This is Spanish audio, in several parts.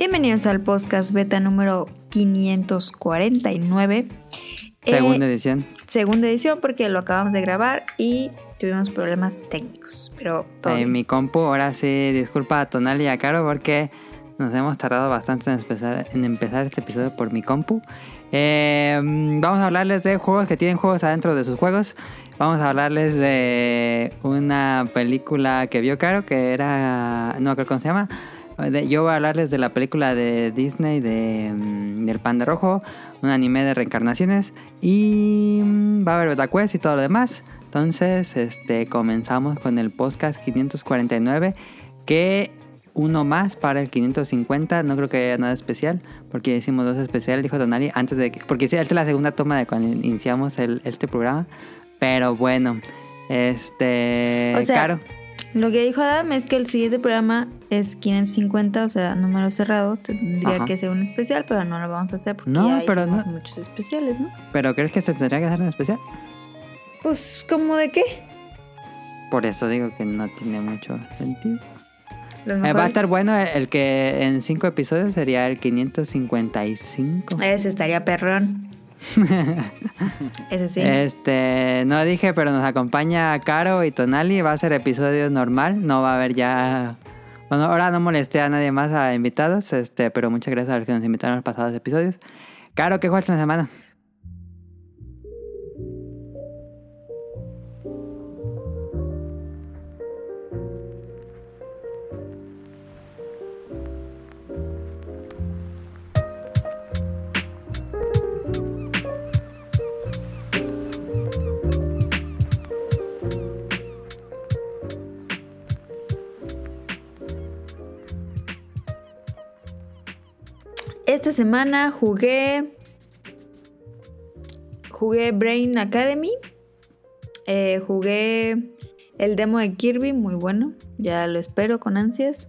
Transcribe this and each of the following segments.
Bienvenidos al podcast beta número 549. Segunda Eh, edición. segunda edición porque lo acabamos de grabar y tuvimos problemas técnicos. Pero todo bien. mi compu, ahora sí, disculpa a Tonal y a Caro porque nos hemos tardado bastante en empezar, en empezar este episodio por mi compu. Eh, vamos a hablarles de juegos que tienen juegos adentro de sus juegos. Vamos a hablarles de una película que vio Caro, que era... No creo cómo se llama. Yo voy a hablarles de la película de Disney de, mm, del Panda Rojo, un anime de reencarnaciones y mm, va a haber BetaQuest y todo lo demás. Entonces, este, comenzamos con el podcast 549, que uno más para el 550. No creo que haya nada especial, porque hicimos dos especiales, dijo Donali, antes de que... Porque sí, esta es la segunda toma de cuando iniciamos el, este programa. Pero bueno, este... O sea, Caro. Lo que dijo Adam es que el siguiente programa es 550, o sea, número cerrado. Tendría Ajá. que ser un especial, pero no lo vamos a hacer porque No, ya pero hicimos no. muchos especiales, ¿no? ¿Pero crees que se tendría que hacer un especial? Pues, ¿cómo de qué? Por eso digo que no tiene mucho sentido. Eh, va a estar bueno el, el que en cinco episodios sería el 555. Ese estaría perrón. Ese sí. Este, no dije, pero nos acompaña Caro y Tonali. Va a ser episodio normal. No va a haber ya. Bueno, ahora no molesté a nadie más a invitados. Este, pero muchas gracias a los que nos invitaron a los pasados episodios. Caro, ¿qué en la semana? Esta semana jugué. Jugué Brain Academy. Eh, jugué el demo de Kirby, muy bueno. Ya lo espero con ansias.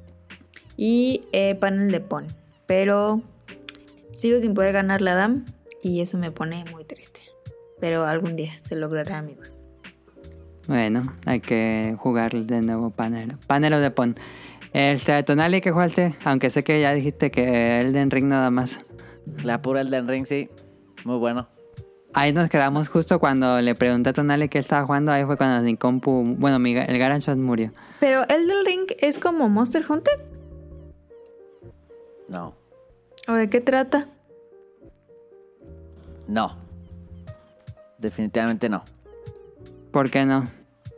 Y eh, panel de Pon. Pero sigo sin poder ganar la DAM. Y eso me pone muy triste. Pero algún día se logrará, amigos. Bueno, hay que jugar de nuevo panero. Panero de Pon. Este, Tonali, ¿qué jugaste? Aunque sé que ya dijiste que Elden Ring nada más. La pura Elden Ring, sí. Muy bueno. Ahí nos quedamos justo cuando le pregunté a Tonali qué estaba jugando. Ahí fue cuando mi compu. Bueno, mi, el GarageBand murió. Pero Elden Ring es como Monster Hunter. No. ¿O de qué trata? No. Definitivamente no. ¿Por qué no?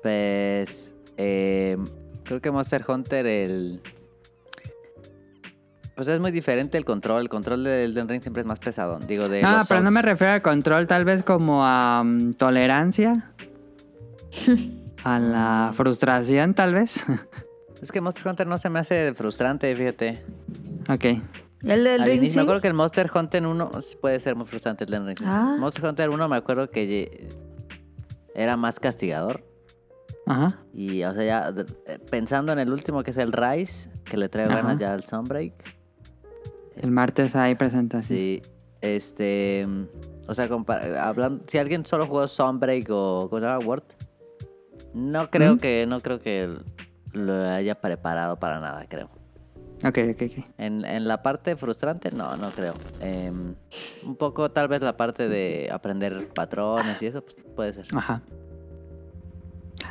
Pues. eh, creo que Monster Hunter, el. Pues es muy diferente el control. El control de Elden Ring siempre es más pesado. Digo, de. No, los pero no me refiero al control, tal vez como a mm, tolerancia. a la frustración, tal vez. Es que Monster Hunter no se me hace frustrante, fíjate. ok. El del Ring sí. me acuerdo que el Monster Hunter 1 sí puede ser muy frustrante el Elden Ring. Ah. Monster Hunter 1 me acuerdo que era más castigador. Ajá. Y, o sea, ya eh, pensando en el último que es el Rise, que le trae Ajá. ganas ya al Sunbreak. El martes hay presentación. Sí, este. mm, O sea, compa- hablando, si alguien solo jugó Sunbreak o ¿cómo se llama? Word, no creo ¿Mm? que, no creo que lo haya preparado para nada, creo. Ok, ok, ok. En, en la parte frustrante, no, no creo. Em, un poco tal vez la parte de aprender patrones y eso, pues puede ser. Ajá.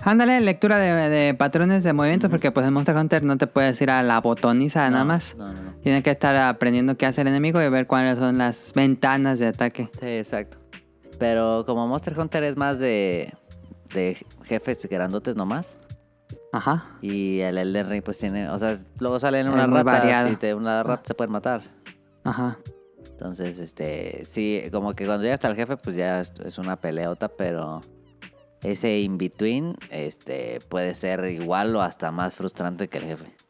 Ándale, lectura de, de patrones de movimientos, porque pues en Monster Hunter no te puedes ir a la botoniza nada No, más. No, no, no. Tienes que estar aprendiendo qué hace el enemigo y ver cuáles son las ventanas de ataque. Sí, exacto. Pero como Monster Hunter es más de, de jefes grandotes nomás. Ajá. Y el Elden Ring pues tiene, o sea, luego salen unas ratas y te, unas ratas se pueden matar. Ajá. Entonces, este, sí, como que cuando llegas hasta el jefe pues ya es, es una peleota, pero ese in-between este, puede ser igual o hasta más frustrante que el jefe.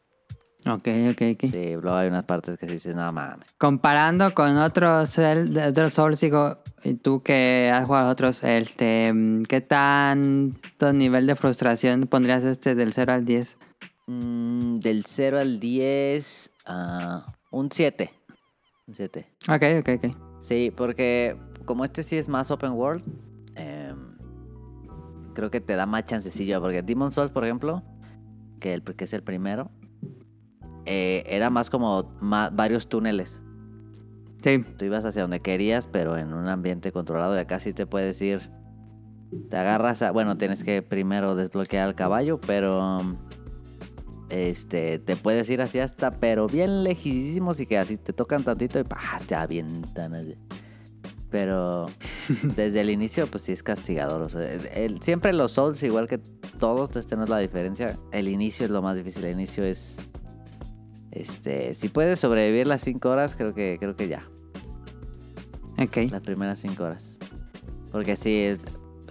Ok, ok, ok. Sí, luego hay unas partes que dices, no mames. Comparando con otros, otros Souls, digo, y tú que has jugado a otros, este, mm, ¿qué tanto nivel de frustración pondrías este del 0 al 10? Mm, del 0 al 10, ah, un 7. Un 7. Ok, ok, ok. Sí, porque como este sí es más open world, creo que te da más chancecillo. Porque Demon Souls, por ejemplo, que, el, que es el primero, eh, era más como varios túneles. Sí. Tú ibas hacia donde querías, pero en un ambiente controlado. Y acá sí te puedes ir. Te agarras a. Bueno, tienes que primero desbloquear al caballo, pero. Este, te puedes ir así hasta, pero bien lejísimos y que así te tocan tantito y ¡pah! te avientan. así. Pero desde el inicio, pues sí es castigador. O sea, el- el- siempre los Souls, igual que todos, este no es la diferencia. El inicio es lo más difícil. El inicio es. Este, si puedes sobrevivir las 5 horas, creo que, creo que ya. Ok. Las primeras 5 horas. Porque sí, es,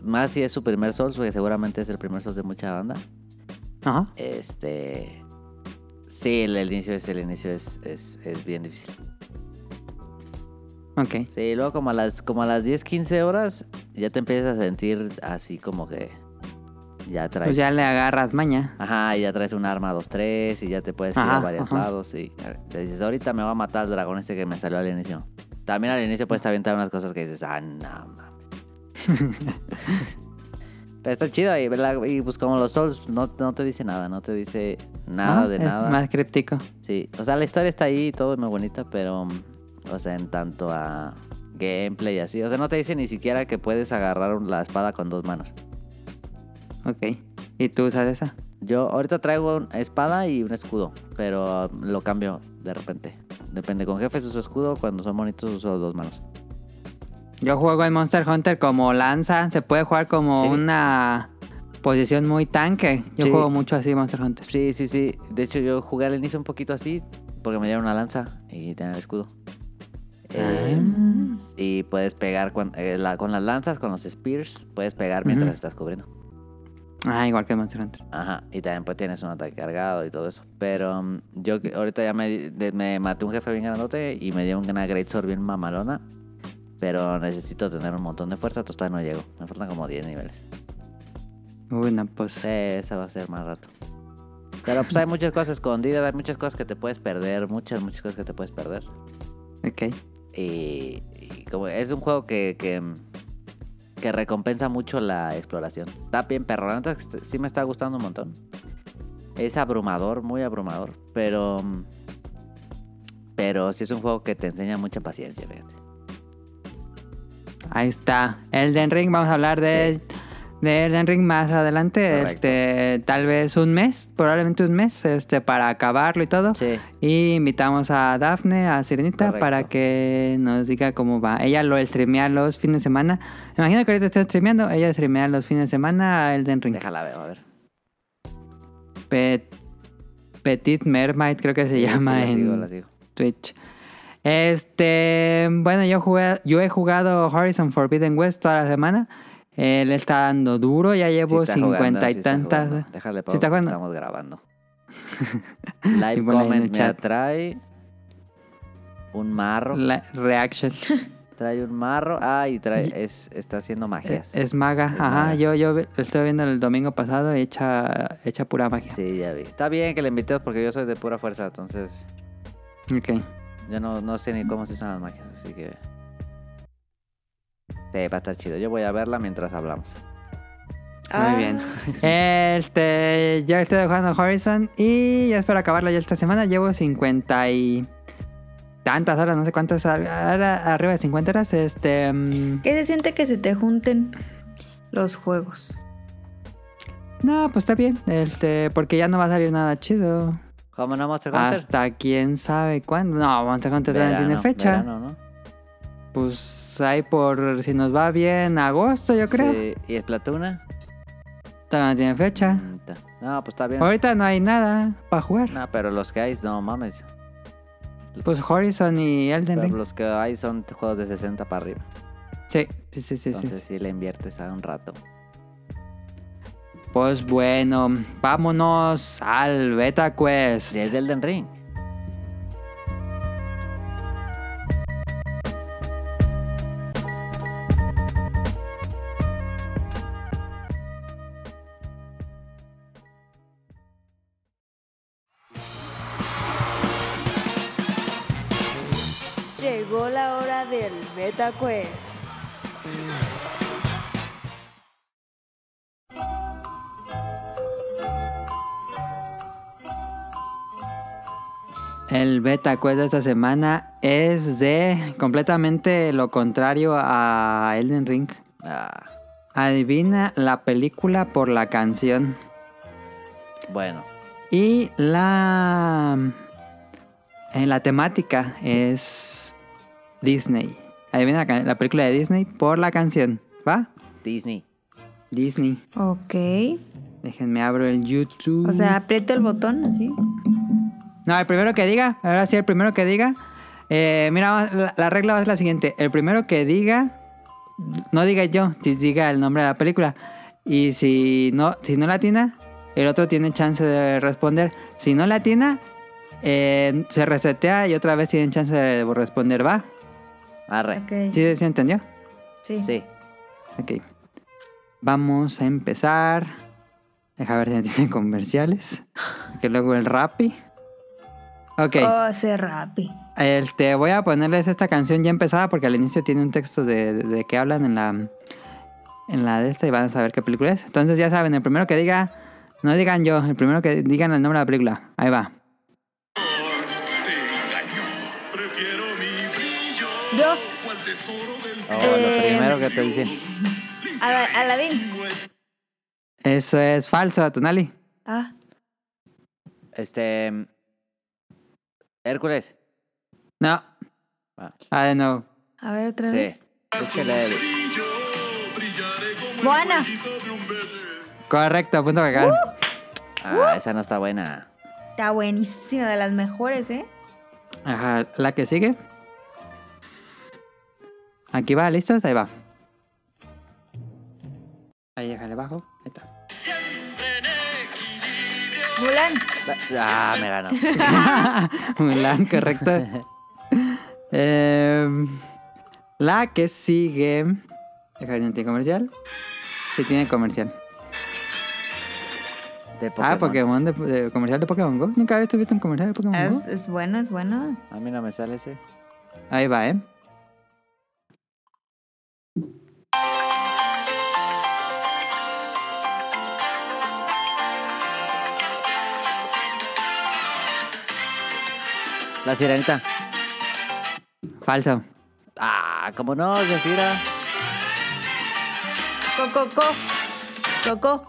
más si es su primer Souls, porque seguramente es el primer Souls de mucha banda. Ajá. Este. Sí, el, el inicio es el inicio es, es, es bien difícil. Ok. Sí, luego como a las como a las 10, 15 horas ya te empiezas a sentir así como que ya traes Pues ya le agarras maña. Ajá, y ya traes un arma 2 3 y ya te puedes ir Ajá, a varios ajá. lados y te dices, "Ahorita me va a matar el dragón este que me salió al inicio." También al inicio puedes aventar unas cosas que dices, "Ah, no mames." Pero está chido y, ¿verdad? y pues como los Souls no, no te dice nada, no te dice nada Ajá, de es nada. Más críptico. Sí, o sea, la historia está ahí y todo es muy bonita, pero, mm, o sea, en tanto a gameplay y así, o sea, no te dice ni siquiera que puedes agarrar la espada con dos manos. Ok. ¿Y tú usas esa? Yo ahorita traigo una espada y un escudo, pero lo cambio de repente. Depende, con jefes uso escudo, cuando son bonitos uso dos manos. Yo juego en Monster Hunter como lanza. Se puede jugar como Sí. una posición muy tanque. Yo Sí. juego mucho así Monster Hunter. Sí, sí, sí. De hecho, yo jugué al inicio un poquito así, porque me dieron una lanza y tenía el escudo. Eh, y puedes pegar cuan- eh, la- con las lanzas, con los spears, puedes pegar mientras Ujú. estás cubriendo. Ah, igual que Monster Hunter. Ajá, y también pues tienes un ataque cargado y todo eso. Pero um, yo ahorita ya me, de- me maté un jefe bien grandote y me dio una Great Sword bien mamalona. Pero necesito tener un montón de fuerza, entonces todavía no llego. Me faltan como 10 niveles. Uy, no, pues. Sí, esa va a ser más rato. Pero pues hay muchas cosas escondidas, hay muchas cosas que te puedes perder, muchas, muchas cosas que te puedes perder. Ok. Y, y como es un juego que, que, que recompensa mucho la exploración. Está bien perro, sí me está gustando un montón. Es abrumador, muy abrumador, pero... Pero sí es un juego que te enseña mucha paciencia, fíjate. Ahí está. Elden Ring, vamos a hablar de, de Elden Ring más adelante. Correcto. Este, tal vez un mes, probablemente un mes, este, para acabarlo y todo. Sí, Y invitamos a Dafne, a Sirenita, Correcto. para que nos diga cómo va. Ella lo streamea los fines de semana. Me imagino que ahorita está streameando. Ella streamea los fines de semana a Elden Ring. déjala ver, a ver. Pet- Petit Mermaid creo que se Sí, llama sí, la en sigo, la sigo. Twitch. Este, bueno, yo jugué, yo he jugado Horizon Forbidden West toda la semana. Él está dando duro, ya Sí llevo sí y está tantas. Déjale, ¿Sí Pau, está jugando? estamos grabando. Live Y comment me chat. trae un marro. La reaction. Trae un marro. Ah, y trae, es, está haciendo magias. es maga. Es Ajá, maga. yo, yo estuve viendo el domingo pasado y echa, echa pura magia. Sí, ya vi. Está bien que le invité porque yo soy de pura fuerza, entonces Ok. yo no, no sé ni cómo se usan las magias, así que... Sí, va a estar chido. Yo voy a verla mientras hablamos. Muy bien. Este, ya estoy jugando Horizon y ya espero acabarlo ya esta semana. Llevo 50 y tantas horas, no sé cuántas, ahora arriba de 50 horas. Este, mm, ¿Qué se siente que se te junten los juegos? no, pues está bien, este, porque ya no va a salir nada chido. ¿Cómo no Monster Hunter? Hasta quién sabe cuándo. No, Monster Hunter todavía no tiene Verano, fecha. verano, ¿no? Pues ahí por, si nos va bien, agosto yo creo. Sí, ¿Y Splatoon? Todavía no tiene fecha. No, pues está bien. Ahorita no hay nada para jugar. No, pero los que hay, no mames. Pues Horizon y Elden Pero Ring. los que hay son juegos de 60 para arriba. Sí, sí, sí, sí. sí. Entonces sí le inviertes a un rato. Pues bueno, vámonos al Beta Quest. Desde Elden Ring. Hora del Beta Quest. El beta quest de esta semana es de completamente lo contrario a Elden Ring. Ah, Adivina la película por la canción. bueno. Y la. eh, la temática es Disney. Adivina la, ca- la película de Disney por la canción. ¿Va? Disney. Disney. Ok. Déjenme abro el YouTube. O sea, aprieto el botón así. No, el primero que diga. Ahora sí, el primero que diga. eh, mira, la, la regla va a ser la siguiente. El primero que diga. No diga yo, si diga el nombre de la película. Y si no, si no la atina, el otro tiene chance de responder. Si no la atina, eh, se resetea y otra vez tienen chance de responder. ¿Va? Arre. ¿Sí, sí entendió? Sí. Sí. Ok. Vamos a empezar. Deja ver si tiene comerciales. Que luego el Rappi. Ok. Oh, ese rapi. Este, voy a ponerles esta canción ya empezada porque al inicio tiene un texto de, de, de que hablan en la en la de esta y van a saber qué película es. Entonces ya saben, el primero que diga, no digan yo, el primero que digan el nombre de la película. Ahí va. Yo, Cual tesoro del Oh, lo Eh, primero que te dicen. Ala- Aladín. Eso es falso, Tonali. Ah, Este. Hércules. No. Ah. Ah, de nuevo. a ver otra Sí. vez. Es que le- bebé. Correcto, punto para acá. Ah, esa no está buena. Está buenísima, de las mejores, ¿eh? Ajá, la que sigue. Aquí va, ¿listos? Ahí va. Ahí déjale bajo. Ahí está. Mulan. Ah, me ganó. Mulan, correcto. Em, la que sigue. Deja ver si no tiene comercial. Sí tiene comercial. De Pokémon. Ah, Pokémon, de, de- comercial de Pokémon Go. Nunca había visto un comercial de Pokémon Es, Go. es bueno, es bueno. A mí no me sale ese. Ahí va, ¿eh? La sirenita. Falso. Ah, como no, Zafira. Coco, co. Coco.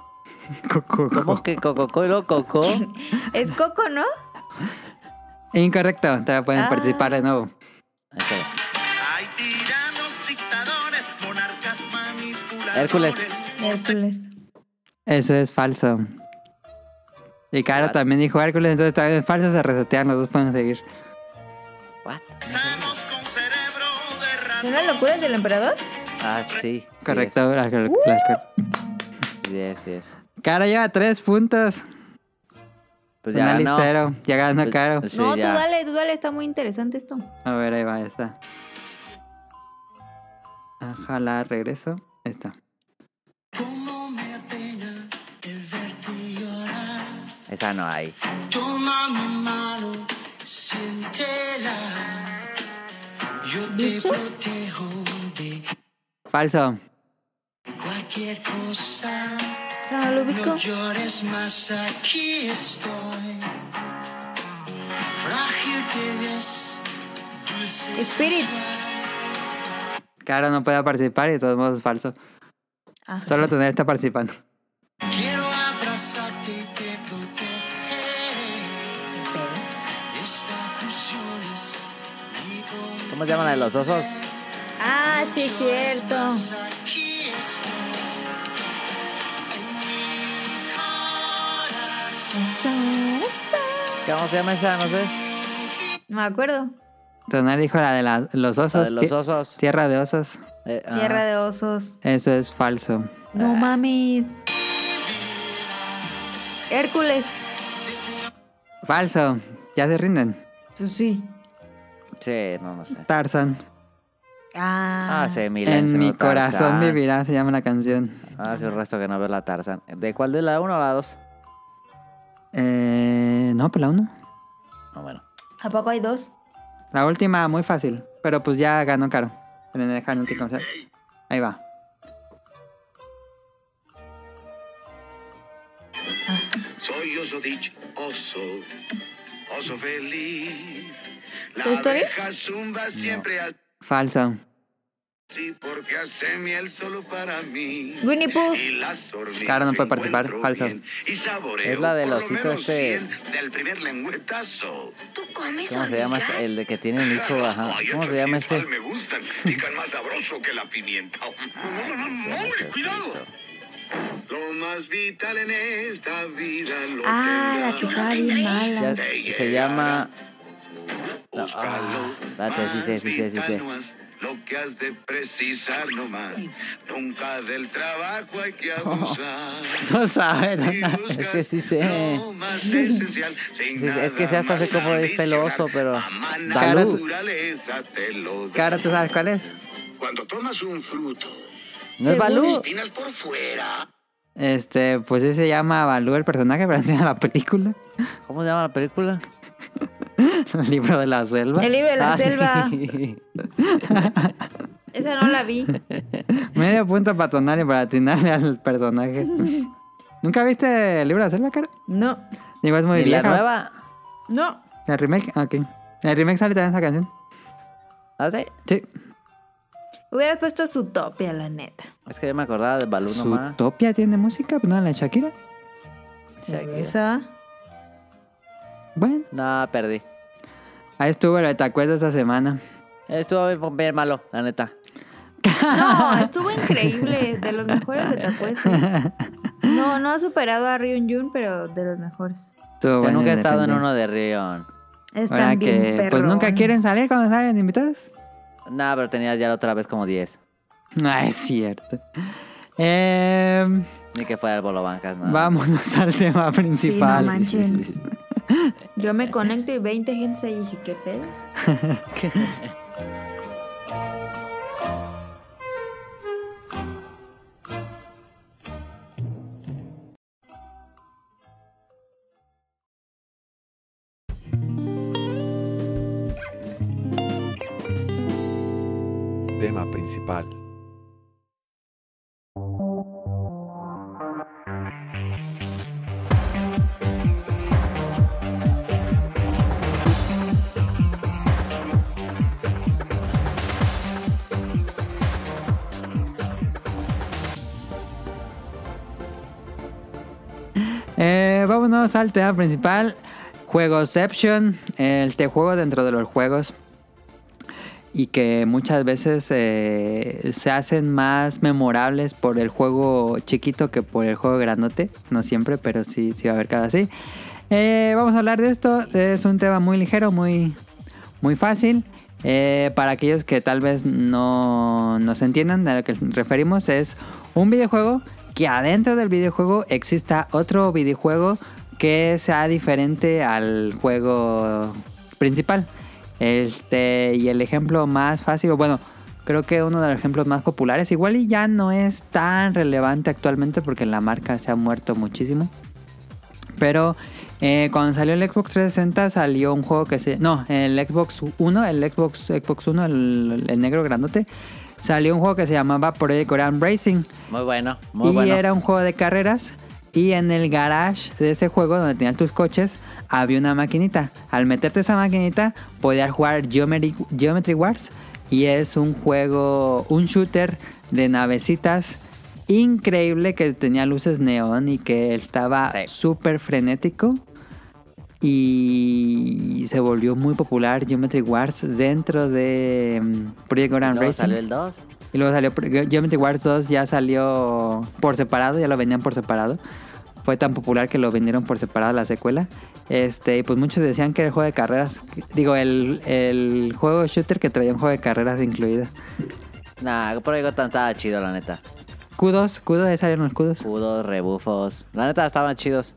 Coco, ¿Cómo que Coco lo Coco? Es Coco, ¿no? Incorrecto. Todavía pueden Ah. participar de nuevo. Hay tiranos, dictadores, monarcas manipuladores. Hércules. Hércules. Eso es falso. Y Caro también dijo Hércules, entonces también es falso, se resetean, los dos pueden seguir. What? Sanos con cerebro de ¿Son las locuras del emperador? Ah, sí. sí Correcto. es. Sí, es, sí es. Caro lleva tres puntos. Pues ya ganó. cero. Ya ganó Pues- Caro. pues sí, no, ya. tú dale, tú dale, está muy interesante esto. A ver, ahí va, está. Ojalá regreso. Ahí está. Esa no hay. Toma mi Yo te ¿Bichos? protejo de Falso. cualquier cosa. O sea, no lo ubico. No llores más, aquí estoy. Frágil te ves, dulce. Spirit. Caro no puede participar y de todos modos es falso. Ah. Solo tener está participando. ¿Cómo se llama la de los osos? Ah, sí, es cierto. ¿Cómo se llama esa? No sé. No me acuerdo. Tonal dijo la de la- los osos. La de los osos. Tierra de osos. Eh, ah, Tierra de osos. Eso es falso. No mames. Hércules. Falso. Ya se rinden. Pues sí. Sí, no, no sé. Tarzan. Ah. Hace mil En años que mi corazón vivirá, se llama la canción. Hace un resto que no veo la Tarzan. ¿De cuál de la 1 o la 2? Eh, no, pues la uno. No, bueno. ¿A poco hay dos? La última, muy fácil. Pero pues ya ganó caro. Pero me dejaron que comercial. Ahí va. Soy Osodich Oso. Oso feliz. La así porque hace miel solo para mí. Winnie Pooh. Cara no puede participar, saboreo Es la del osito menos este- 100 Del primer lengüetazo. ¿Tú comes ¿Cómo se llama? El de que tiene un hijo, ajá. Ay, ¿Cómo se llama sí, ¿cuál este? me gustan. Pican más sabroso que la pimienta. No, no, no, no, hombre, cuidado. Lo más vital en esta vida lo Ah, la que estaba bien mala. Ya- se llama... Búscalo. Ah, sí sé, sí sé, sí sé. No Lo que has de precisar nomás. Nunca del trabajo hay que abusar. No. Si no. buscas Es que sí sé. Sí, es que se hasta sé cómo es peloso, ambicionar, pero-. Cara, ¿tú sabes cuál es? Cuando tomas un fruto, ¿No es Balú? espinas por fuera. Este, pues sí se llama Balú el personaje, pero llama la película. ¿Cómo se llama la película? El libro de la selva. El libro de la Ah, selva. sí. Esa no la vi. Medio punto para Tonali para atinarle al personaje. ¿Nunca viste el libro de la selva, cara? No. Digo, es muy ¿Y la nueva? No. El remake, ok. El remake sale también esa canción. ¿Ah, sí? Sí. Hubieras puesto su topia, la neta. Es que yo me acordaba de Balú nomás. Zootopia tiene música, no la de Shakira. Shakira. Esa. Bueno, No, perdí. ahí estuvo el Etacuesta esta semana. Estuvo bien- bien malo, la neta. No, estuvo increíble. De los mejores de Tacuesta. No, no ha superado a Ryun Jun, pero de los mejores. Estuvo Yo bueno nunca he estado en uno de Rion. Están bien que, pues nunca quieren salir cuando salen invitados. Nah, pero tenías ya la otra vez como 10. No, es cierto. Eh, Ni que fuera el bolo bancas, ¿no? vámonos al tema principal. Sí, no manchen. Yo me conecto y 20 gente y dije, ¿qué pedo? principal. Eh, vámonos al tema principal. Juegoception, el te juego dentro de los juegos. Y que muchas veces eh, se hacen más memorables por el juego chiquito que por el juego grandote. No siempre, pero sí, sí va a haber cada así. Eh, vamos a hablar de esto. Es un tema muy ligero, muy, muy fácil. Eh, para aquellos que tal vez no nos entiendan de lo que referimos, es un videojuego que adentro del videojuego exista otro videojuego que sea diferente al juego principal. Este, y el ejemplo más fácil, o bueno, creo que uno de los ejemplos más populares, igual y ya no es tan relevante actualmente porque la marca se ha muerto muchísimo. Pero eh, cuando salió el Xbox 360 salió un juego que se... No, el Xbox 1, el Xbox, Xbox 1, el, el negro grandote, salió un juego que se llamaba Project Grand Racing. Muy bueno, muy y bueno. era un juego de carreras. Y en el garage de ese juego, donde tenías tus coches, había una maquinita. Al meterte esa maquinita, podías jugar Geometry, Geometry Wars. Y es un juego, un shooter de navecitas increíble que tenía luces neón y que estaba Sí. súper frenético. Y se volvió muy popular Geometry Wars dentro de mm, Project Grand Racing. salió el 2. Y luego salió Ge- Geometry Wars 2, ya salió por separado, ya lo vendían por separado. Fue tan popular que lo vendieron por separado la secuela. Este, y pues muchos decían que era el juego de carreras. Digo, el, el juego shooter que traía un juego de carreras incluido. Nah, Project tan estaba chido, la neta. Kudos, kudos, ahí salieron los kudos. Escudos, rebufos. La neta estaban chidos.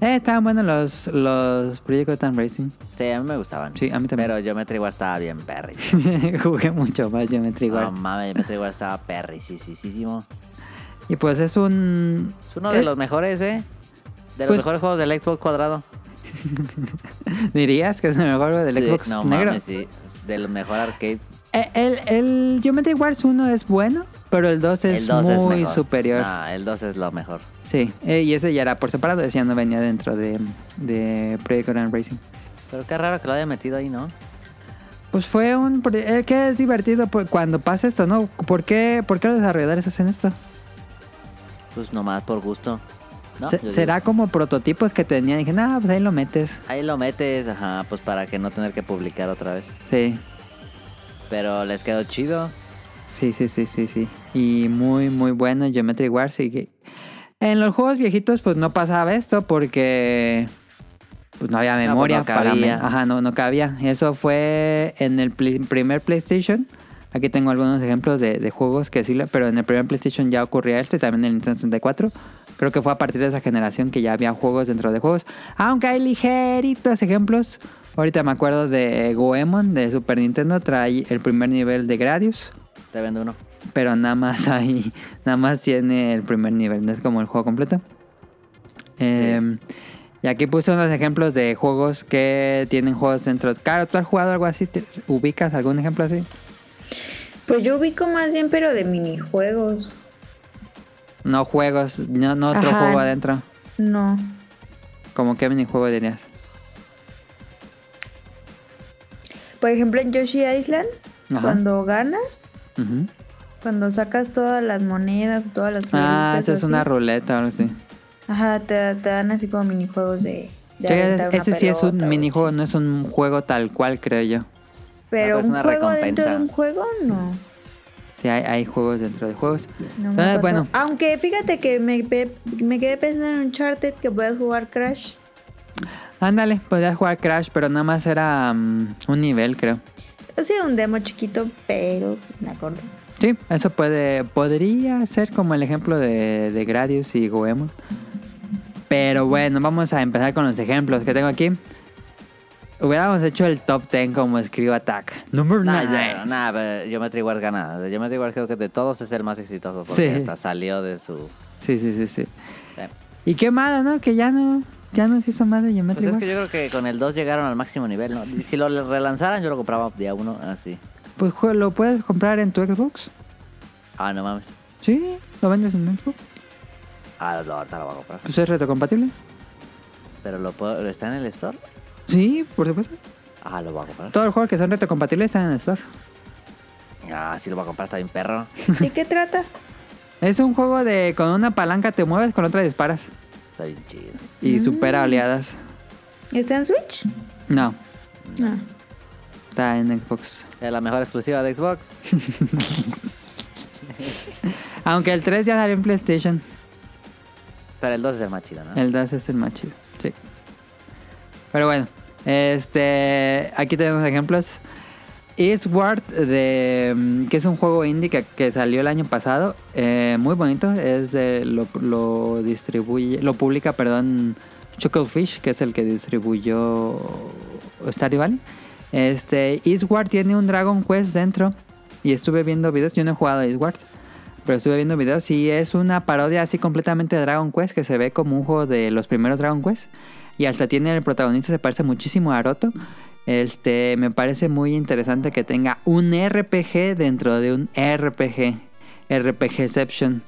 Eh, estaban buenos los, los Project Gotham Racing. Sí, a mí me gustaban. Sí, a mí también. Pero Geometry Wars estaba bien perry. Jugué mucho más Geometry No Wars. mames, Geometry Wars estaba perry, sí, sí, sí, sí. y pues es un... Es uno de los mejores, ¿eh? De los pues- mejores juegos del Xbox cuadrado. ¿Dirías que es el mejor juego del Sí, Xbox no negro? mames, sí. Del mejor arcade. Eh, El, el Geometry Wars 1 es bueno. pero el 2 es el 2 es muy superior. No, el 2 es lo mejor. Sí, eh, y ese ya era por separado, ese ya no venía dentro de, de Project Grand Racing. Pero qué raro que lo haya metido ahí, ¿no? Pues fue un... eh, que es divertido por- cuando pasa esto, ¿no? ¿Por qué, ¿Por qué los desarrolladores hacen esto? Pues nomás por gusto. ¿No? Se- Yo ¿Será digo, como prototipos que tenían? Y dije, no, pues ahí lo metes. Ahí lo metes, ajá, pues para que no tener que publicar otra vez. Sí, Pero les quedó chido. sí, sí, sí, sí, sí. Y muy, muy bueno Geometry Wars. que- En los juegos viejitos pues no pasaba esto porque pues no había pues, memoria no para me- cabía. Ajá, no, no cabía. Eso fue en el primer PlayStation. Aquí tengo algunos ejemplos de, de juegos que sí, pero en el primer PlayStation ya ocurría esto y también en el Nintendo 64. Creo que fue a partir de esa generación que ya había juegos dentro de juegos. Aunque hay ligeritos ejemplos. Ahorita me acuerdo de Goemon de Super Nintendo. Trae el primer nivel de Gradius. Te vendo uno. Pero nada más ahí. Nada más tiene el primer nivel. No es como el juego completo. Eh, y aquí puse unos ejemplos de juegos que tienen juegos dentro. Claro, ¿tú has jugado algo así? ¿Te ¿Ubicas algún ejemplo así? Pues yo ubico más bien, pero de minijuegos. No juegos, no, no otro Ajá. juego adentro. No. ¿Como qué minijuego dirías? Por ejemplo, en Yoshi Island, Ajá. cuando ganas, cuando sacas todas las monedas, todas las Ah, esa es así, una ruleta o algo así. Ajá, te, te dan así como minijuegos de. de Sí, ese sí es un minijuego, no es un juego tal cual, creo yo. Pero Ah, pues un una juego dentro de recompensa. un juego, no. Sí, hay, hay juegos dentro de juegos. no me Ah, bueno, Aunque fíjate que me, me quedé pensando en Uncharted que puedes jugar Crash. ándale, podías jugar Crash, pero nada más era mm, un nivel, creo. O sea, un demo chiquito, pero me acuerdo. Sí, eso puede podría ser como el ejemplo de, de Gradius y Goemon. Pero bueno, vamos a empezar con los ejemplos que tengo aquí. Hubiéramos hecho el top 10 como escribo Attack. Nah, 9. ya, nah, pero Geometry Wars gana. De Geometry Wars creo que de todos es el más exitoso porque Sí. hasta salió de su... Sí, sí, sí, sí. Y qué malo, ¿no? Que ya no, ya no se hizo más de Pues Geometry es Wars. que yo creo que con el 2 llegaron al máximo nivel, ¿no? Si lo relanzaran yo lo compraba día 1 así. Pues lo puedes comprar en tu Xbox. Ah, no mames. Sí, lo vendes en Xbox. Ah, no, ahorita lo voy a comprar. Pues es retrocompatible. Pero lo puedo... ¿Está en el store? Sí, por supuesto. Ah, lo voy a comprar. Todos los juegos que son retrocompatibles están en el store. Ah, sí lo voy a comprar, está bien perro. ¿De qué trata? Es un juego de con una palanca te mueves, con otra disparas. Está bien chido. Y Mm. supera oleadas. ¿Está en Switch? No, No. está en Xbox. Es la mejor exclusiva de Xbox. Aunque el 3 ya salió en PlayStation. Pero el 2 es el más chido, ¿no? El 2 es el más chido. Sí. Pero bueno, este aquí tenemos ejemplos. Eastward, de, mm, que es un juego indie que, que salió el año pasado. eh, muy bonito. Es de, lo, lo distribuye, lo publica, perdón, Chucklefish, que es el que distribuyó Stardew Valley. Este, Eastward tiene un Dragon Quest dentro. Y estuve viendo videos. Yo no he jugado a Eastward. Pero estuve viendo videos y es una parodia así completamente de Dragon Quest que se ve como un juego de los primeros Dragon Quest. Y hasta tiene el protagonista, se parece muchísimo a Aroto. Este, me parece muy interesante que tenga un RPG dentro de un RPG. RPGception.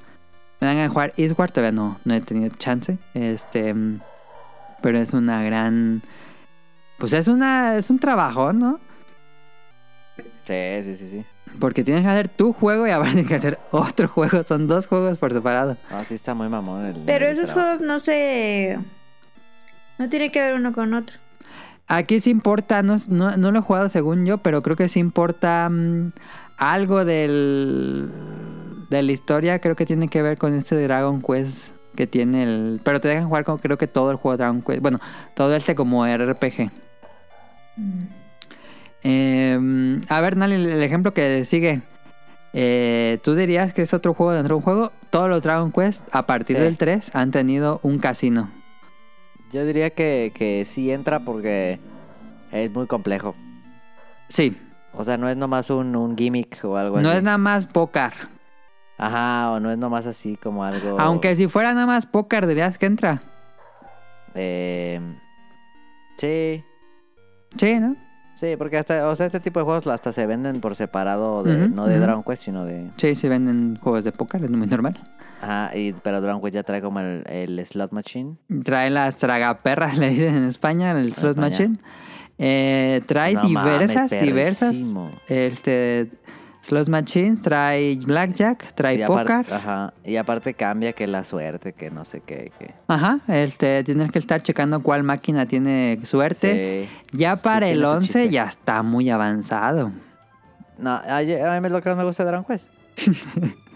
Me dan a jugar Eastward, todavía no, no he tenido chance. Este, pero es una gran... Pues es una es un trabajo, ¿no? Sí, sí, sí, sí. Porque tienes que hacer tu juego y ahora tienes que hacer otro juego. Son dos juegos por separado. Ah, sí está muy mamón el... Pero el esos trabajo. juegos no se. No tiene que ver uno con otro. Aquí sí importa, no, no, no lo he jugado según yo, pero creo que sí importa mm, algo del, de la historia. Creo que tiene que ver con este Dragon Quest que tiene el... Pero te dejan jugar con creo que todo el juego de Dragon Quest. Bueno, todo este como RPG. Eh, a ver, Nali, el ejemplo que sigue. Eh, ¿Tú dirías que es otro juego dentro de un juego? Todos los Dragon Quest a partir Sí. del 3 han tenido un casino. Yo diría que, que sí entra porque es muy complejo. Sí, O sea, no es nomás un, un gimmick o algo no así. es nada más póker. Ajá, o no es nomás así como algo... Aunque si fuera nada más póker, dirías que entra. Eh, sí, Sí, ¿no? Sí, porque hasta, o sea, este tipo de juegos hasta se venden por separado, de, no de ujú. Dragon Quest, sino de... Sí, sí venden juegos de póker, es muy normal. Ajá, y, pero Dragon Quest ya trae como el, el slot machine. Trae las tragaperras, le dicen en España, el slot España. machine. Eh, trae No diversas, diversas. Este, slot machines, trae blackjack, trae y póker. ajá, y aparte cambia que la suerte, que no sé qué, que... Ajá, este, tienes que estar checando cuál máquina tiene suerte. Sí. Ya para Sí, el tiene su 11 chiste. ya está muy avanzado. No, a, a mí es lo que más me gusta de Dragon Quest.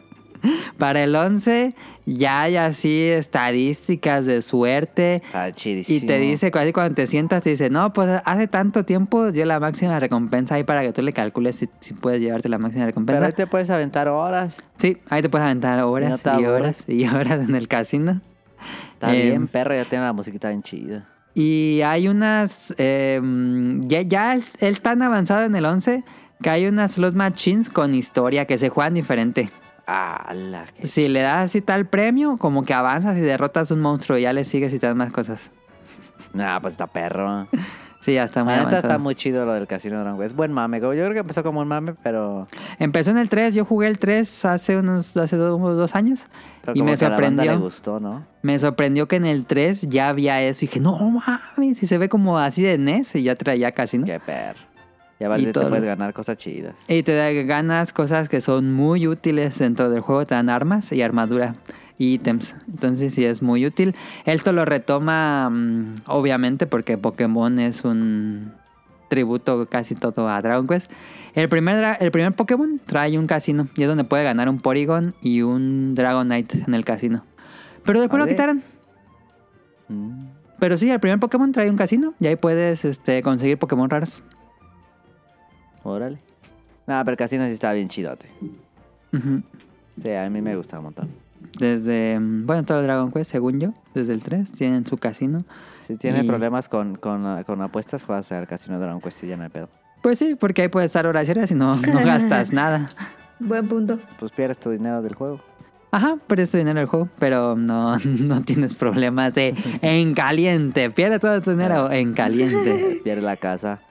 Para el 11 ya hay así estadísticas de suerte. Está chidísimo. Y te dice, casi cuando te sientas, te dice, no, pues hace tanto tiempo dio la máxima recompensa ahí para que tú le calcules si, si puedes llevarte la máxima Pero recompensa. ahí te puedes aventar horas. Sí, ahí te puedes aventar horas no y horas y horas en el casino. Está Eh, bien, perro, ya tiene la musiquita bien chida. Y hay unas, eh, ya, ya es tan avanzado en el 11 que hay unas slot machines con historia que se juegan diferente. Ah, la que... Si le das así tal premio, como que avanzas y derrotas un monstruo y ya le sigues y te das más cosas. Nah, pues está perro. Sí, ya está muy La neta está muy chido lo del casino de Dragon Quest. Buen mame. Yo creo que empezó como un mame, pero... Empezó en el 3, yo jugué el 3 hace unos hace dos, unos dos años pero y como me que a la banda le sorprendió. gustó, ¿no? Me sorprendió que en el 3 ya había eso y dije, no mames, si se ve como así de NES y ya traía casino. Qué perro. Ya vale, te puedes ganar cosas chidas. Y te da ganas cosas que son muy útiles dentro del juego, te dan armas y armadura y ítems. Entonces sí es muy útil. Esto lo retoma mm, obviamente porque Pokémon es un tributo casi todo a Dragon Quest. El primer, el primer Pokémon trae un casino y es donde puede ganar un Porygon y un Dragonite en el casino. Pero después lo quitaron. Mm. Pero sí, el primer Pokémon trae un casino y ahí puedes este, conseguir Pokémon raros. Órale. Nah, pero el casino sí está bien chidote. Ujú. Sí, a mí me gusta un montón. Desde, mm, bueno, todo el Dragon Quest, según yo, desde el 3, tienen su casino. Si tienes Y- problemas con, con, con apuestas, juegas al casino de Dragon Quest y ya no hay pedo. Pues sí, porque ahí puedes estar horas y horas y no, no gastas nada. Buen punto. Pues pierdes tu dinero del juego. Ajá, pierdes tu dinero en el juego, pero no, no tienes problemas de en caliente. Pierde todo tu dinero en caliente. Pierdes la casa.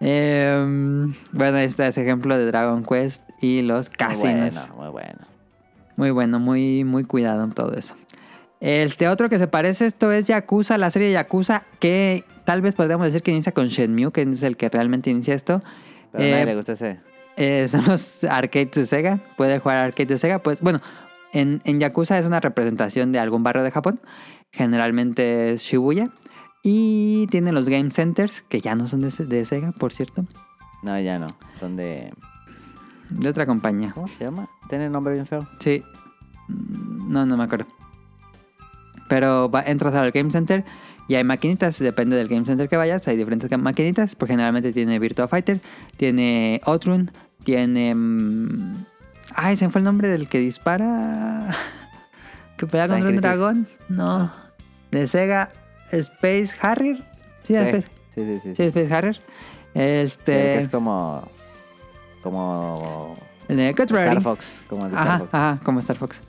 Em, bueno, este es ejemplo de Dragon Quest y los Muy casinos. bueno, muy bueno. Muy bueno, muy, muy cuidado en todo eso. Este otro que se parece a esto es Yakuza, la serie Yakuza, que tal vez podríamos decir que inicia con Shenmue, que es el que realmente inicia esto. Pero a Eh, nadie le gusta ese. Eh, son los arcades de Sega. Puede jugar arcades de Sega. Pues bueno, en, en Yakuza es una representación de algún barrio de Japón. Generalmente es Shibuya. Y tiene los Game Centers, que ya no son de, de Sega, por cierto. No, ya no. Son de. De otra compañía. ¿Cómo se llama? Tiene nombre bien feo. Sí. Mm, No, no me acuerdo. Pero va- entras al Game Center y hay maquinitas. Depende del Game Center que vayas. Hay diferentes maquinitas. Pues generalmente tiene Virtua Fighter. Tiene Outrun. Tiene... mm, Ay, se fue el nombre del que dispara. Que pelea contra un dragón. No. De Sega Space Harrier. Sí, Sí, Space, sí, sí. sí, Space Harrier. Este... es como. Como. El de. Star Fox. Como el de Star Ajá, Fox. ajá, como Star Fox.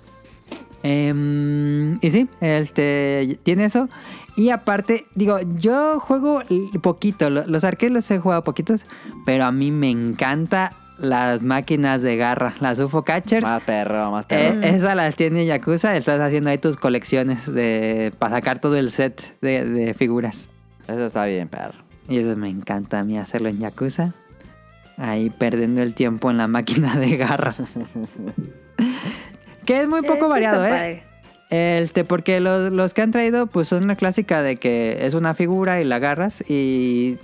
Em, y sí, este tiene eso. Y aparte, digo, yo juego poquito. lo- Los arcades los he jugado poquitos. Pero a mí me encanta las máquinas de garra, las UFO Catchers. Más perro, más Eh, perro. esas las tiene Yakuza. Estás haciendo ahí tus colecciones de para sacar todo el set de, de figuras. Eso está bien, perro. Y eso me encanta a mí hacerlo en Yakuza. Ahí perdiendo el tiempo en la máquina de garra. que es muy poco Eh, sí variado, ¿eh? Este, porque los, los que han traído, pues son la clásica de que es una figura y la agarras. Y,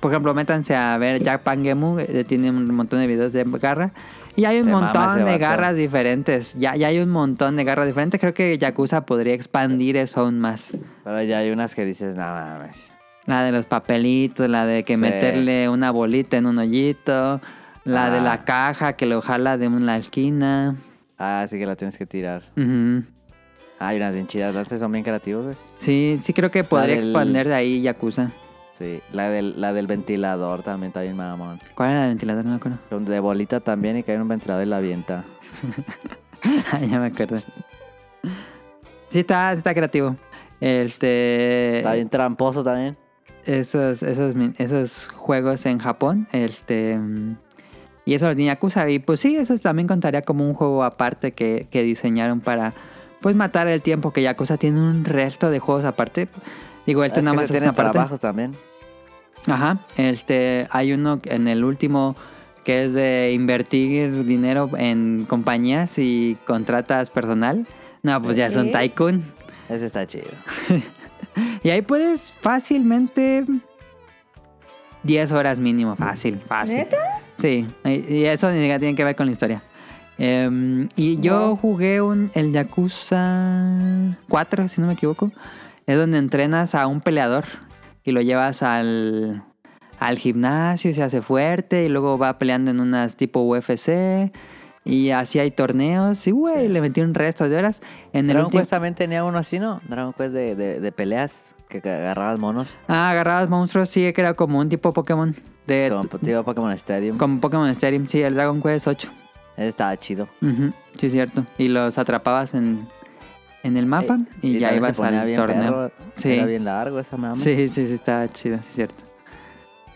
por ejemplo, métanse a ver Jack Pangemu, eh, tiene un montón de videos de garra. Y hay un Se montón de garras diferentes. Ya, ya hay un montón de garras diferentes. Creo que Yakuza podría expandir eso aún más. Pero ya hay unas que dices, no mames. La de los papelitos, la de que Sí. meterle una bolita en un hoyito, la de Ah. la caja que lo jala de una esquina. Ah, sí que la tienes que tirar. Ujú. Hay unas bien chidas. Las son bien creativos, güey. Sí, sí creo que podría del- expander de ahí Yakuza. Sí. La del, la del ventilador también está bien mamón. ¿Cuál era el ventilador? No me acuerdo. De bolita también y cae en un ventilador y la avienta. ya me acuerdo. Sí, está, está creativo. Este. Está bien tramposo también. esos, esos, esos juegos en Japón. Este. Y eso lo tenía Yakuza. Y pues sí, eso también contaría como un juego aparte que, que diseñaron para pues matar el tiempo que Yakuza tiene un resto de juegos aparte. Digo, esto Es nada más es una parte. trabajos también. Ajá, este, hay uno en el último que es de invertir dinero en compañías y contratas personal. No, pues ya son tycoon. Ese está chido. Y ahí puedes fácilmente 10 horas mínimo, fácil, fácil. ¿Neta? Sí, y eso ni siquiera tiene que ver con la historia. Em, y yo Wow. jugué un, el Yakuza 4, si no me equivoco. Es donde entrenas a un peleador y lo llevas al, al gimnasio y se hace fuerte y luego va peleando en unas tipo UFC. Y así hay torneos y, güey, le metí un resto de horas. En el Dragon último... Quest también tenía uno así, ¿no? Dragon Quest de, de, de peleas que agarrabas monos. Ah, agarrabas monstruos, sí, que era como un tipo Pokémon. De, Como tipo Pokémon Stadium. como Pokémon Stadium, sí, el Dragon Quest 8. Ese estaba chido. Ujú, sí, cierto. Y los atrapabas en, en el mapa y, ya ibas al torneo. perro. Sí. Era bien largo esa mame. Sí, sí, sí, está chido, sí, cierto.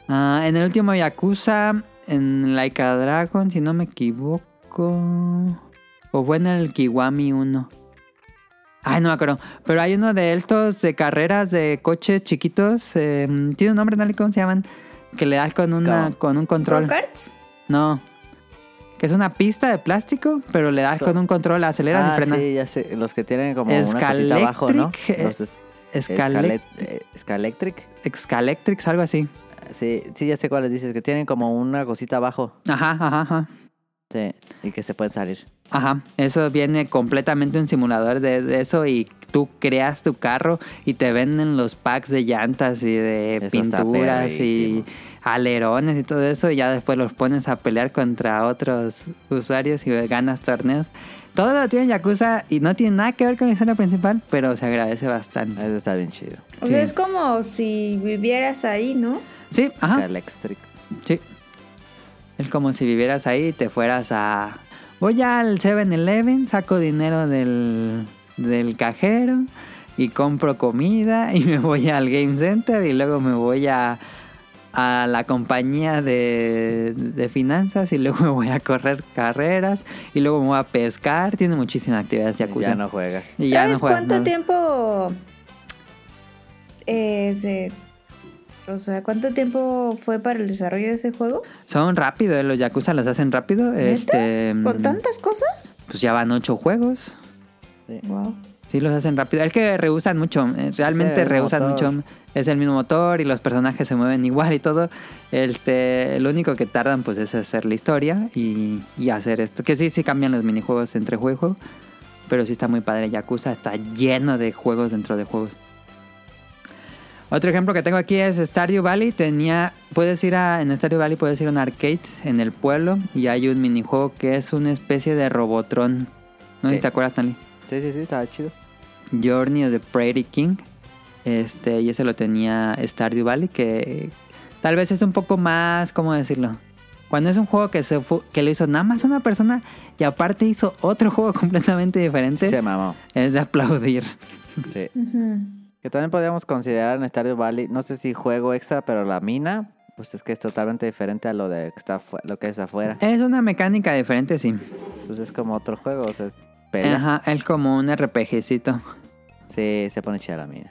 Ah, en el último Yakuza, en Laika Dragon, si no me equivoco. O fue en el Kiwami 1. Ay, no me acuerdo. Pero hay uno de estos de carreras de coches chiquitos. eh, Tiene un nombre, ¿no? ¿Cómo se llaman? Que le das con, una, ¿Cómo? con un control. ¿Go-karts? No. Que es una pista de plástico, pero le das con un control, aceleras y Ah, frenas. sí, ya sé. Los que tienen como una cosita abajo, ¿no? eh, Los es- Escale- Escalet- eh, Scalectric. Excalectrics, algo así. Sí, sí, ya sé cuáles dices. Que tienen como una cosita abajo. Ajá, ajá, ajá. Sí. Y que se pueden salir. Ajá, eso viene completamente un simulador de, de eso y tú creas tu carro y te venden los packs de llantas y de Eso pinturas y. alerones y todo eso y ya después los pones a pelear contra otros usuarios y ganas torneos. Todo lo tiene Yakuza y no tiene nada que ver con la historia principal, pero se agradece bastante. Eso está bien chido. O Sí. sea, es como si vivieras ahí, ¿no? Sí, ajá. Scalectric. Sí. Es como si vivieras ahí y te fueras a... Voy al 7-Eleven, saco dinero del, del cajero y compro comida y me voy al Game Center y luego me voy a, a la compañía de, de finanzas y luego me voy a correr carreras y luego me voy a pescar. Tiene muchísimas actividades Yakuza. Ya no juegas. Y ya ¿Sabes no juegas cuánto tiempo eh, se- o sea, cuánto tiempo fue para el desarrollo de ese juego? Son rápidos, los Yakuza los hacen rápido. ¿Neta? Este, ¿Con tantas cosas? Pues ya van ocho juegos. Wow. Sí, los hacen rápido. Es que rehusan mucho. eh, Realmente el rehusan motor. mucho. Es el mismo motor y los personajes se mueven igual y todo. Este, lo único que tardan pues es hacer la historia y, y hacer esto. Que sí, sí cambian los minijuegos entre juego y juego. Pero sí está muy padre. Yakuza está lleno de juegos dentro de juegos. Otro ejemplo que tengo aquí es Stardew Valley. Tenía, puedes ir a, en Stardew Valley puedes ir a un arcade en el pueblo y hay un minijuego que es una especie de Robotron. ¿No Sí. te acuerdas, Nali? Sí, sí, sí, estaba chido. Journey of the Prairie King. Este, y ese lo tenía Stardew Valley, que tal vez es un poco más, ¿cómo decirlo? Cuando es un juego que se que lo hizo nada más una persona y aparte hizo otro juego completamente diferente, Se mamó. es de aplaudir. Sí. Que también podríamos considerar en Stardew Valley, no sé si juego extra, pero la mina, pues es que es totalmente diferente a lo de que está lo que es afuera. Es una mecánica diferente, sí. Pues es como otro juego, o sea, es pelea. Ajá, es como un RPGcito. Sí, se pone chida la mina.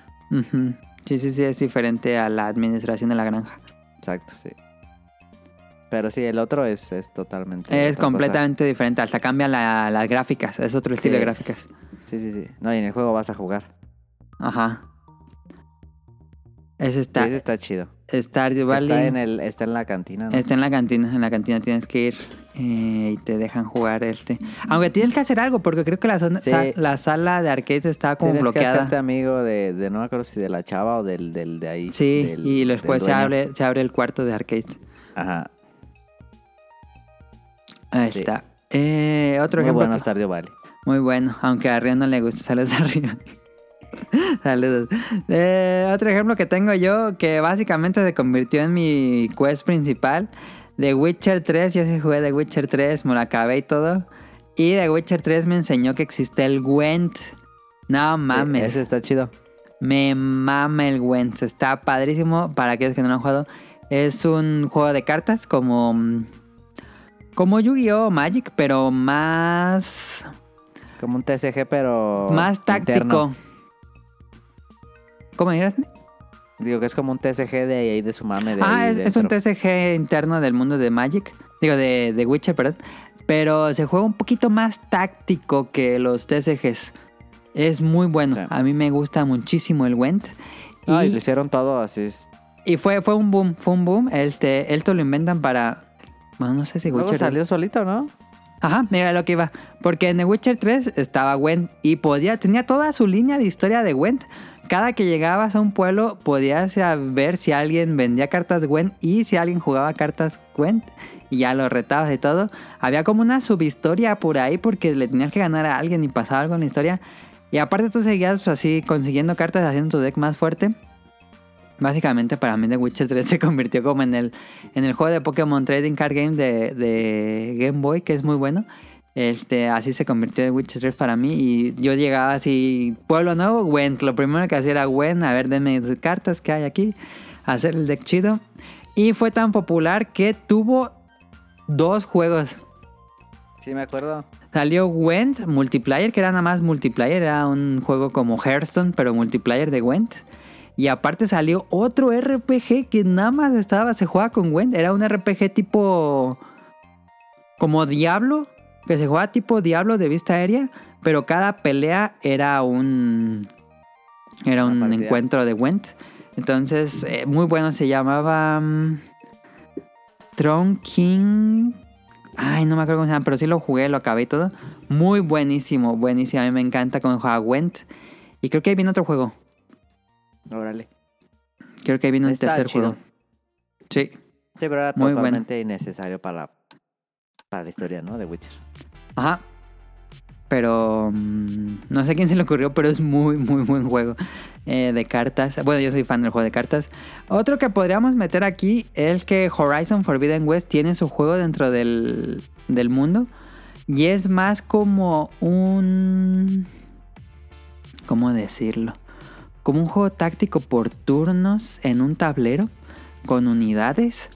Sí, sí, sí, es diferente a la administración de la granja. Exacto, sí. Pero sí, el otro es, es totalmente. Es cosa. completamente diferente, hasta cambia la- las gráficas, es otro estilo Sí. de gráficas. Sí, sí, sí. No, y en el juego vas a jugar. Ajá. Ese Sí, está, ese está chido. Stardew Valley. Está en, el, está en la cantina, ¿no? Está en la cantina, en la cantina tienes que ir eh, y te dejan jugar este. Aunque tienes que hacer algo porque creo que la, zona- Sí. sa- la sala de arcade está como Tienes que bloqueada. hacerte amigo de, de, no me acuerdo si de la chava o del, del de ahí. Sí, del- y después se abre, se abre el cuarto de arcade. Ajá. Ahí Sí. está. Eh, otro Muy ejemplo. bueno que- Stardew Valley. Muy bueno, aunque a Río no le gusta. Saludos a Río. Saludos. Eh, otro ejemplo que tengo yo, que básicamente se convirtió en mi quest principal. The Witcher 3, yo sí jugué The Witcher 3, me lo acabé y todo. Y The Witcher 3 me enseñó que existe el Gwent. No mames. Ese está chido. Me mama el Gwent. Está padrísimo. Para aquellos que no lo han jugado, es un juego de cartas como. mm, Como Yu-Gi-Oh! Magic, pero más. Es como un TCG, pero. más táctico. interno. ¿Cómo dirás? Digo que es como un TCG de ahí de su mame. De Ah, es, es un. TCG interno del mundo de Magic. Digo, de, de Witcher, perdón. Pero se juega un poquito más táctico que los TCGs. Es muy bueno. Sí. A mí me gusta muchísimo el Went. Ah, y y lo hicieron todo así. y fue, fue un boom, fue un boom. Este, esto lo inventan para... Bueno, no sé si Witcher... salió solito, ¿no? Ajá, mira lo que iba. Porque en The Witcher 3 estaba Gwent y podía, tenía toda su línea de historia de Gwent. Cada que llegabas a un pueblo podías eh, ver si alguien vendía cartas Gwent y si alguien jugaba cartas Gwent. Y ya lo retabas y todo. Había como una subhistoria por ahí porque le tenías que ganar a alguien y pasaba algo en la historia. Y aparte tú seguías pues, así consiguiendo cartas haciendo tu deck más fuerte. Básicamente para mí The Witcher 3 se convirtió como en el, en el juego de Pokémon Trading Card Game de Game Boy, que es muy bueno. Este, así se convirtió The Witcher 3 para mí. Y yo llegaba así, pueblo nuevo, Gwent. Lo primero que hacía era Gwent, a ver, denme cartas que hay aquí, hacer el deck chido. Y fue tan popular que tuvo dos juegos. Sí, me acuerdo. Salió Gwent Multiplayer, que era nada más multiplayer, era un juego como Hearthstone, pero multiplayer de Gwent. Y aparte salió otro RPG que nada más estaba, se jugaba con Gwent. Era un RPG tipo. como Diablo, que se jugaba tipo Diablo de vista aérea, pero cada pelea era un. era un partida. encuentro de Gwent. Entonces, eh, muy bueno, se llamaba. mm, Throne King. Ay, no me acuerdo cómo se llama, pero sí lo jugué, lo acabé y todo. Muy buenísimo, buenísimo. A mí me encanta cómo juega Gwent. Y creo que ahí viene otro juego. Órale. Creo que ahí viene un tercer chido. juego. Sí, Sí, pero era Muy bueno. totalmente innecesario para la, para la historia, ¿no? De Witcher. ajá. Pero mm, no sé quién se le ocurrió, pero es muy, muy buen juego eh, de cartas. Bueno, yo soy fan del juego de cartas. Otro que podríamos meter aquí es que Horizon Forbidden West tiene su juego dentro del, del mundo. Y es más como un... ¿Cómo decirlo? Como un juego táctico por turnos en un tablero con unidades.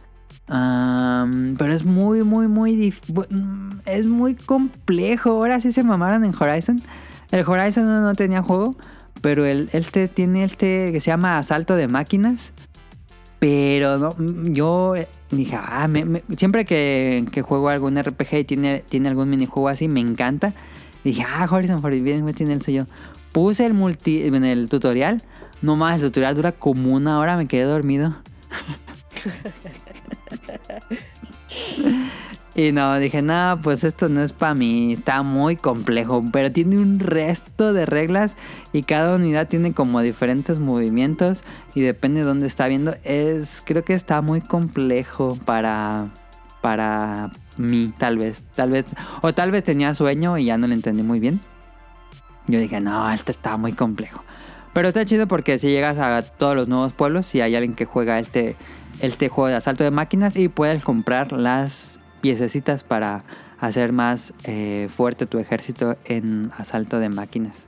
Pero es muy, muy, muy... dif- Es muy complejo. Ahora sí se mamaron en Horizon. El Horizon no, tenía juego. Pero el, este tiene este que se llama Asalto de Máquinas. Pero no, mm, yo eh, dije, ah, me- siempre que, que juego algún RPG y tiene, tiene algún minijuego así, me encanta. Dije, ah, Horizon Forbidden West tiene el suyo. Puse el multi, en el tutorial. No más, el tutorial dura como una hora, me quedé dormido. y no, dije, no, pues esto no es para mí, está muy complejo, pero tiene un resto de reglas y cada unidad tiene como diferentes movimientos y depende de dónde está viendo. Es, creo que está muy complejo para, para mí, tal vez, tal vez, o tal vez tenía sueño y ya no lo entendí muy bien. Yo dije, no, esto está muy complejo. Pero está chido porque si llegas a todos los nuevos pueblos y hay alguien que juega este, este juego de asalto de máquinas y puedes comprar las piececitas para hacer más eh, fuerte tu ejército en asalto de máquinas.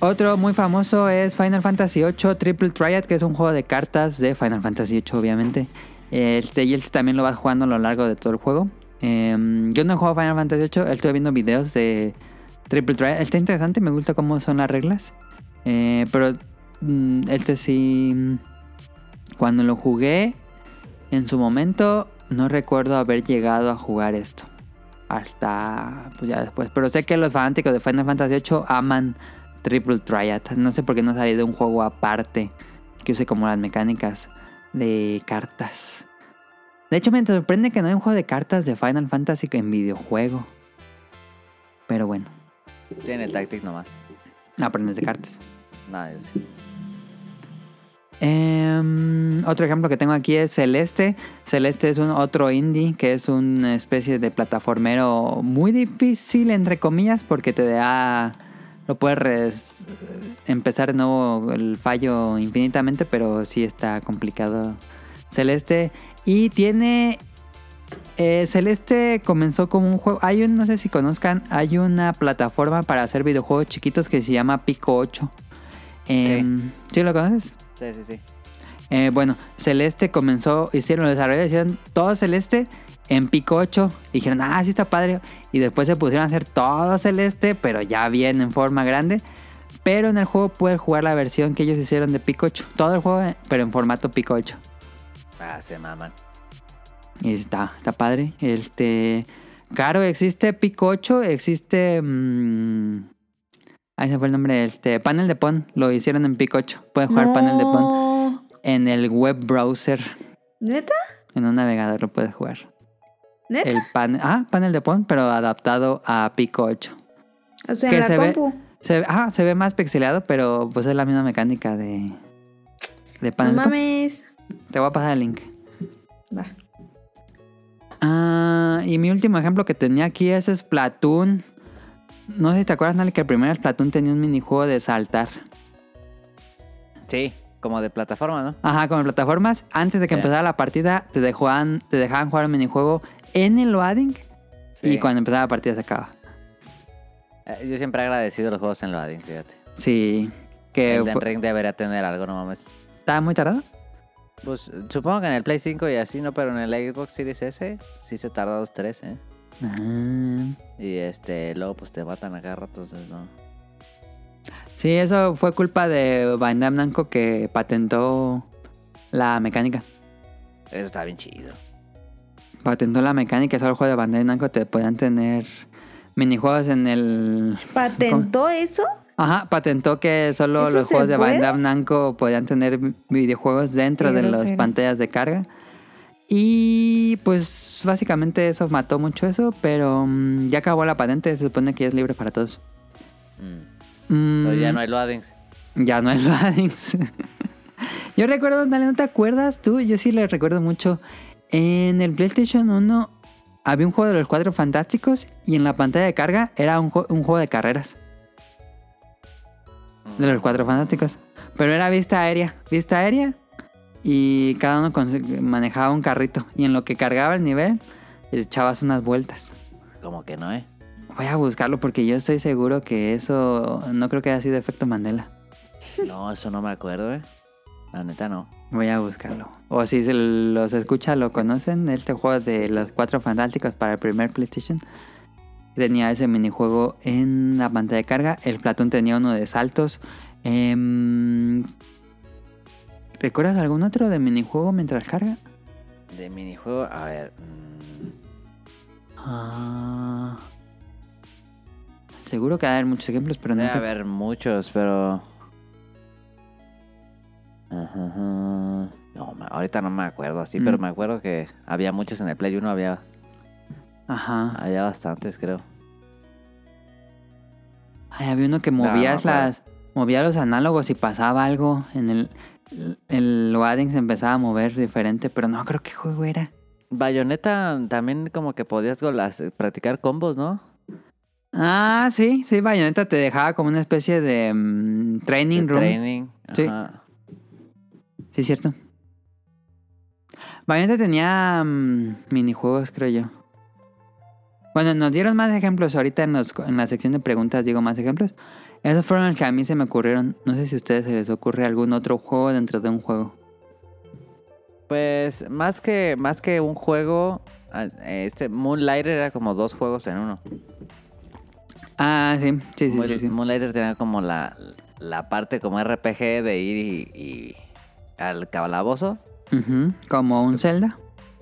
Otro muy famoso es Final Fantasy VIII Triple Triad, que es un juego de cartas de Final Fantasy VIII, obviamente. Este, y este también lo vas jugando a lo largo de todo el juego. Em, yo no he jugado Final Fantasy VIII, estuve viendo videos de Triple Triad. Está interesante, me gusta cómo son las reglas. Eh, pero mm, este sí. Cuando lo jugué, en su momento, no recuerdo haber llegado a jugar esto. Hasta pues ya después. Pero sé que los fanáticos de Final Fantasy VIII aman Triple Triad. No sé por qué no salí de un juego aparte que use como las mecánicas de cartas. De hecho, me sorprende que no hay un juego de cartas de Final Fantasy en videojuego. Pero bueno, Tiene el Tactic nomás. aprendes de cartas. Nada, es- Em, otro ejemplo que tengo aquí es Celeste. Celeste es un otro indie que es una especie de plataformero muy difícil, entre comillas, porque te da. Lo puedes empezar de nuevo el fallo infinitamente, pero sí está complicado Celeste. Y tiene eh, Celeste comenzó como un juego. Hay un, no sé si conozcan, hay una plataforma para hacer videojuegos chiquitos que se llama Pico 8. Em, ¿Sí lo conoces? Sí, sí, sí. Eh, bueno, Celeste comenzó, hicieron el desarrollo, hicieron todo Celeste en Pico 8. Dijeron, ah, sí está padre. Y después se pusieron a hacer todo Celeste, pero ya bien en forma grande. Pero en el juego puedes jugar la versión que ellos hicieron de Pico 8. Todo el juego, pero en formato Pico 8. Ah, se maman. Y está, está padre. Este. Claro, existe Pico 8, existe. mm, ahí se fue el nombre. Este. Panel de Pon. Lo hicieron en Pico 8. Puedes jugar Panel de Pon No. en el web browser. ¿Neta? En un navegador lo puedes jugar. ¿Neta? El panel. Ah, panel de Pon, pero adaptado a Pico 8. O sea, que en la se ve- compu. Se, ah, se ve más pixelado, pero pues es la misma mecánica de. De No panel de Pon. mames. Te voy a pasar el link. Va. Ah, y mi último ejemplo que tenía aquí es Splatoon. No sé si te acuerdas, Nali, que el primer Splatoon tenía un minijuego de saltar. Sí, como de plataforma, ¿no? Ajá, con plataformas. Antes de que Sí. empezara la partida, te dejaban, te dejaban jugar un minijuego en el loading. Y cuando empezaba la partida se acaba. Eh, Yo siempre he agradecido los juegos en loading, fíjate. Sí. Que fue- Ring debería tener algo, no mames. estaba muy tardado. Pues supongo que en el Play 5 y así, ¿no? Pero en el Xbox Series S sí se tarda dos, tres, ¿eh? Ah. Y este, luego pues te matan a cada rato, entonces no. Sí, eso fue culpa de Bandai Namco que patentó la mecánica. Eso está bien chido. Patentó la mecánica, solo el juego de Bandai Namco te podían tener minijuegos en el... ¿Patentó eso? Ajá, patentó que solo ¿Eso los juegos de? Bandai Namco podían tener videojuegos dentro Qué de las pantallas de carga. Y pues básicamente eso mató mucho eso, pero mm, ya acabó la patente, se supone que ya es libre para todos. Mm. Mm, ya no hay loadings. Ya no hay loadings. Yo recuerdo, Dale, ¿no te acuerdas tú? Yo sí le recuerdo mucho. En el PlayStation 1 había un juego de los Cuatro Fantásticos y en la pantalla de carga era un juego de carreras de los Cuatro Fantásticos. Pero era vista aérea, vista aérea y cada uno manejaba un carrito y en lo que cargaba el nivel echabas unas vueltas. Como que no, ¿eh? Voy a buscarlo porque yo estoy seguro que eso no creo que haya sido efecto Mandela. No, eso no me acuerdo, ¿eh? La neta no. Voy a buscarlo. O si se los escucha, lo conocen. Este juego de los cuatro fantásticos para el primer PlayStation. Tenía ese minijuego en la pantalla de carga. El Platón tenía uno de saltos. Em, ¿Recuerdas algún otro de minijuego mientras carga? De minijuego, a ver. mm, Ah, seguro que va a haber muchos ejemplos, pero no. Debe haber muchos, pero. Ajá, ajá. No, ahorita no me acuerdo así, Mm. pero me acuerdo que había muchos en el Play 1, había, Ajá. había bastantes, creo. Ay, había uno que movías no las. Movía los análogos y pasaba algo. En el. El loading se empezaba a mover diferente, pero no creo qué juego era. Bayonetta también como que podías golas- practicar combos, ¿no? Ah, sí, sí, Bayonetta te dejaba como una especie de mm, training De room. Training. Sí. ajá. Sí, cierto. Bayonetta tenía mm, minijuegos, creo yo. Bueno, nos dieron más ejemplos ahorita en, los, en la sección de preguntas, digo más ejemplos. Esos fueron los que a mí se me ocurrieron. No sé si a ustedes se les ocurre algún otro juego dentro de un juego. Pues más que, más que un juego, ah, este Moonlighter era como dos juegos en uno. Ah, sí, sí, sí, sí. sí. Moonlighter tenía como la, la parte como RPG de ir y, y al calabozo. Como un Zelda,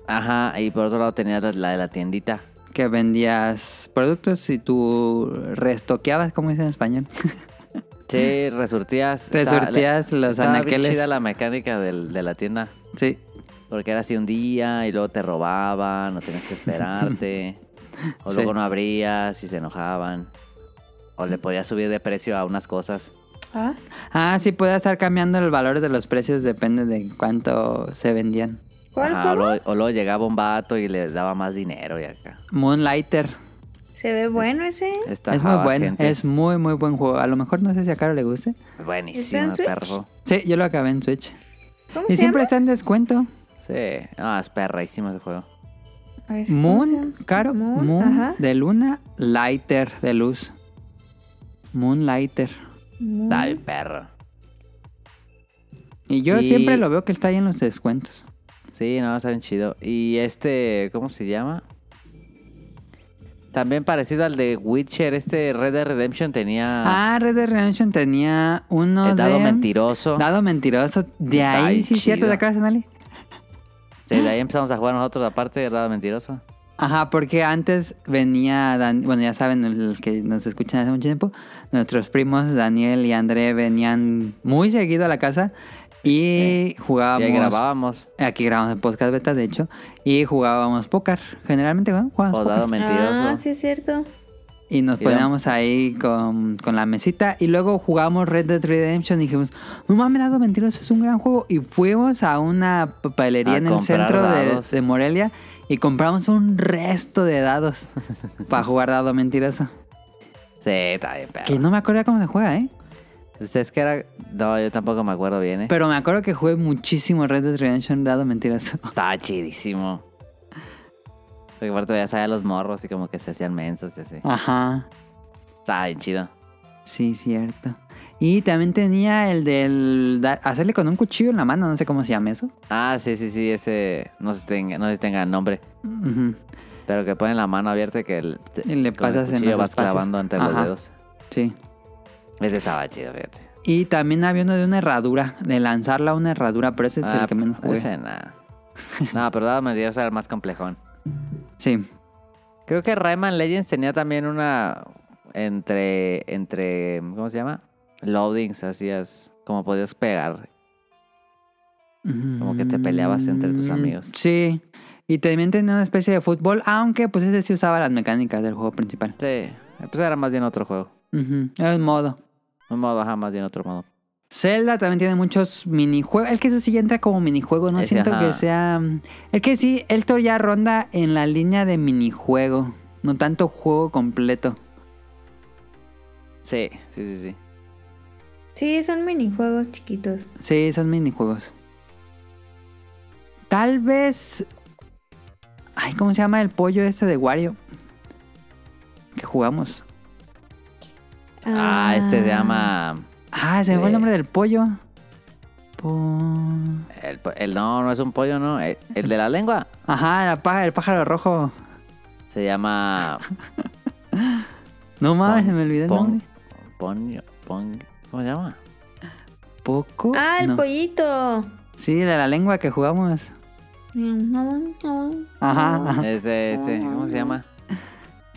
Ajá, y por otro lado tenía la de la tiendita. Que vendías productos y tú restoqueabas, como dicen en español. Sí, resurtías. estaba- Resurtías los estaba bien anaqueles. chida la mecánica del- de la tienda. Sí, Porque era así un día y luego te robaban, no tenías que esperarte. o Sí. luego no abrías y se enojaban. O le podías subir de precio a unas cosas. Ah, Ah, sí, puede estar cambiando el valor de los precios, depende de cuánto se vendían. ¿Cuál Ajá, o, juego? luego, o luego llegaba un vato y le daba más dinero y acá. Moonlighter Se ve bueno ese. es muy bueno, gente. es muy, muy buen juego. A lo mejor no sé si a Caro le guste. Buenísimo, ¿Está perro. Sí, yo lo acabé en Switch. ¿Cómo Y se siempre llama? está en descuento. Sí, ah, es perraísimo ese juego. A ver, ¿cómo se Moon? Caro, Moon, ajá. de luna, Lighter de luz. Moonlighter. Moon. Está bien perro. Y yo Y- siempre lo veo que está ahí en los descuentos. Sí, no, está bien chido. Y este, ¿cómo se llama? También parecido al de Witcher, este Red Dead Redemption tenía Ah, Red Dead Redemption tenía uno el dado de... mentiroso. Dado mentiroso. De Está ahí, sí, cierto, chido. ¿te acuerdas, Nali? Sí, de ahí empezamos a jugar nosotros aparte del dado mentiroso. Ajá, porque antes venía, Dan- bueno, ya saben, el que nos escuchan hace mucho tiempo, nuestros primos Daniel y André venían muy seguido a la casa y jugábamos. ahí grabábamos. Aquí grabamos el podcast beta, de hecho, y jugábamos póker. Generalmente ¿no? jugábamos O póker. dado mentiroso. Ah, sí es cierto. Y nos poníamos ahí con, con la mesita y luego jugábamos Red Dead Redemption y dijimos, no mames, Dado Mentiroso es un gran juego. Y fuimos a una papelería A en el centro de, de Morelia y compramos un resto de dados para jugar Dado Mentiroso. Sí, está bien perro. Que no me acuerdo cómo se juega, ¿eh? Ustedes que era... No, yo tampoco me acuerdo bien, ¿eh? Pero me acuerdo que jugué muchísimo Red Dead Redemption Dado Mentiroso. Estaba chidísimo. Porque aparte ya sabía los morros y como que se hacían mensos y así. Ajá. Estaba bien chido. Sí, cierto. Y también tenía el del da- hacerle con un cuchillo en la mano, no sé cómo se llama eso. Ah, sí, sí, sí, ese... No sé, si tenga, no sé si tenga nombre. Pero que ponen la mano abierta y que el, Y le con el pasas en cuchillo los vas espacios. clavando entre Ajá. los dedos. Sí. Ese estaba chido, fíjate. Y también había uno de una herradura, de lanzarla a una herradura, pero ese es Ah, el que menos jugué. Ese nada. no, pero dado mentiroso era el más complejón. Sí. Creo que Rayman Legends tenía también una entre entre ¿cómo se llama? Loadings, hacías como podías pegar. Como que te peleabas entre tus Mm, amigos. Sí. Y también tenía una especie de fútbol, aunque pues ese sí usaba las mecánicas del juego principal. Sí, pues era más bien otro juego. Ujú, Era un modo. Un modo, ajá, más bien otro modo. Zelda también tiene muchos minijuegos. El que eso sí ya entra como minijuego, no Ese, siento ajá. que sea... El que sí, el Thor ya ronda en la línea de minijuego, no tanto juego completo. Sí, sí, sí, sí. Sí, son minijuegos chiquitos. Sí, son minijuegos. Tal vez. Ay, ¿cómo se llama el pollo este de Wario? Que jugamos. Ah, este se llama Ah, se me fue el nombre del pollo. Po- el, el- no, no es un pollo, no, el, el de la lengua Ajá, el pájaro rojo. se llama No mames, Pon- se me olvidó el pon, nombre. pon, pon- ¿cómo se llama? ¿Poco? Ah, el No. pollito. Sí, de la lengua que jugamos. Ajá, ajá. Ese, ese, ¿cómo se llama?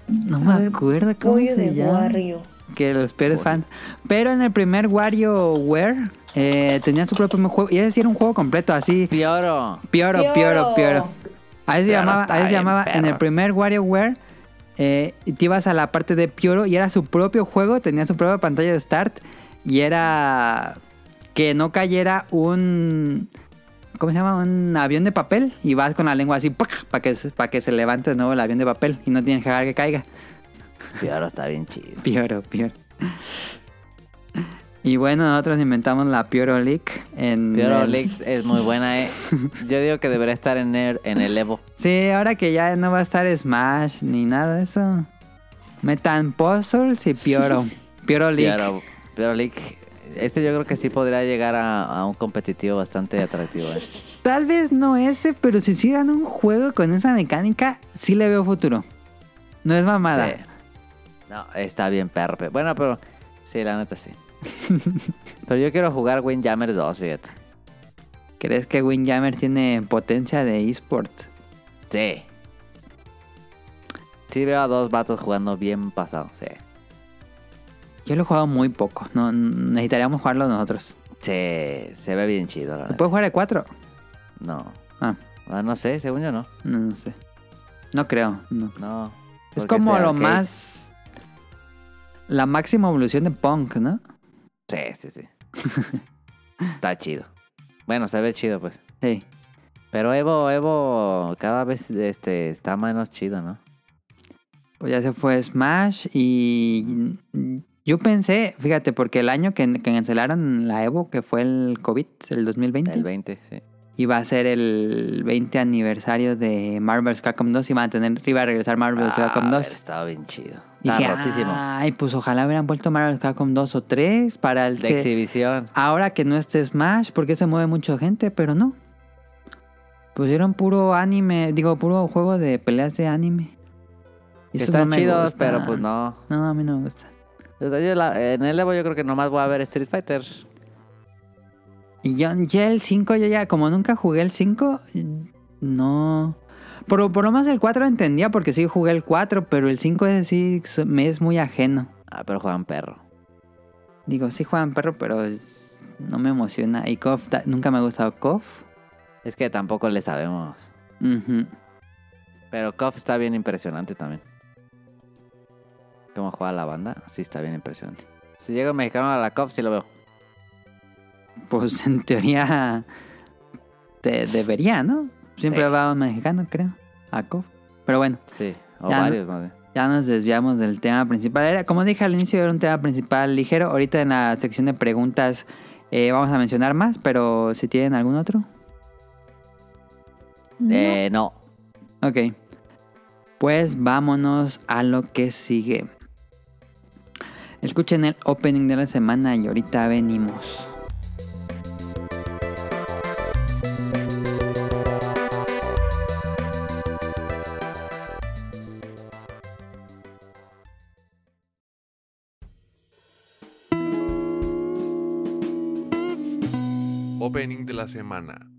No me acuerdo cómo Pollo se de llama. Wario. Que los peores fans. Pero en el primer WarioWare eh, tenía su propio juego. Y ese sí era un juego completo, así. Pioro. Pioro, pioro, pioro. Ahí se Pioro llamaba, ahí se llamaba en el primer WarioWare. Eh, te ibas a la parte de Pioro y era su propio juego, tenía su propia pantalla de start. Y era que no cayera un. ¿Cómo se llama? Un avión de papel. Y vas con la lengua así para que, para que se levante de nuevo el avión de papel. Y no tienes que dejar que caiga. Pioro está bien chido. Pioro, Pioro. Y bueno, nosotros inventamos la Pioro League en Pioro el- League es muy buena, eh. Yo digo que debería estar en el, en el Evo. Sí, ahora que ya no va a estar Smash ni nada de eso. Metan Puzzles y Pioro. Pioro League. Pioro, Pioro League. Este yo creo que sí podría llegar a, a un competitivo bastante atractivo, eh. Tal vez no ese, pero si hicieran un juego con esa mecánica, sí le veo futuro. No es mamada. Sí. No, está bien perpe. Bueno, pero sí, la neta sí. pero yo quiero jugar Windjammer 2, fíjate. ¿Crees que Windjammer tiene potencia de eSport? Sí. Sí veo a dos vatos jugando bien pasado, sí. Yo lo he jugado muy poco. No, necesitaríamos jugarlo nosotros. Sí, se ve bien chido, la ¿Lo verdad. puedes jugar de 4? No. Ah, Ah, no sé, según yo no. no, no sé. No creo, no. No. Es como lo más. La máxima evolución de Punk, ¿no? Sí, sí, sí. Está chido. Bueno, se ve chido, pues. Sí. Pero Evo, Evo cada vez este, está menos chido, ¿no? Pues ya se fue Smash y. Yo pensé, fíjate, porque el año que, que cancelaron la Evo, que fue el COVID, el 2020, El 20, sí. Iba a ser el 20 aniversario de Marvel's Capcom 2. Iba a, tener, iba a regresar Marvel's Ah, Capcom 2. Estaba bien chido. Dije, Estaba rotísimo. ay, pues ojalá hubieran vuelto Marvel's Capcom 2 o 3 para el de que- exhibición. Ahora que no esté Smash, porque se mueve mucha gente, pero no. Pusieron puro anime, digo, puro juego de peleas de anime. Y están no chidos, pero pues no. No, a mí no me gusta. Sea, yo la- en el Evo yo creo que nomás voy a ver Street Fighter. Y yo, ya el 5, yo ya, como nunca jugué el 5, no. Por, por lo más el 4 entendía porque sí jugué el 4, pero el 5 ese sí me es muy ajeno. Ah, pero juegan perro. Digo, sí juegan perro, pero es- no me emociona. Y KOF, nunca me ha gustado KOF. Es que tampoco le sabemos. Pero KOF está bien impresionante también. Cómo juega la banda, sí está bien impresionante. Si llega un mexicano a la KOF, sí lo veo. Pues en teoría te debería, ¿no? Siempre Sí. va un mexicano, creo, a KOF. Pero bueno, Sí, o Ya no- varios, más bien. ya nos desviamos del tema principal. Era, como dije al inicio, era un tema principal ligero. Ahorita en la sección de preguntas eh, vamos a mencionar más, pero si tienen algún otro. No. Eh, no. Ok. Pues vámonos a lo que sigue. Escuchen el opening de la semana y ahorita venimos. semana.「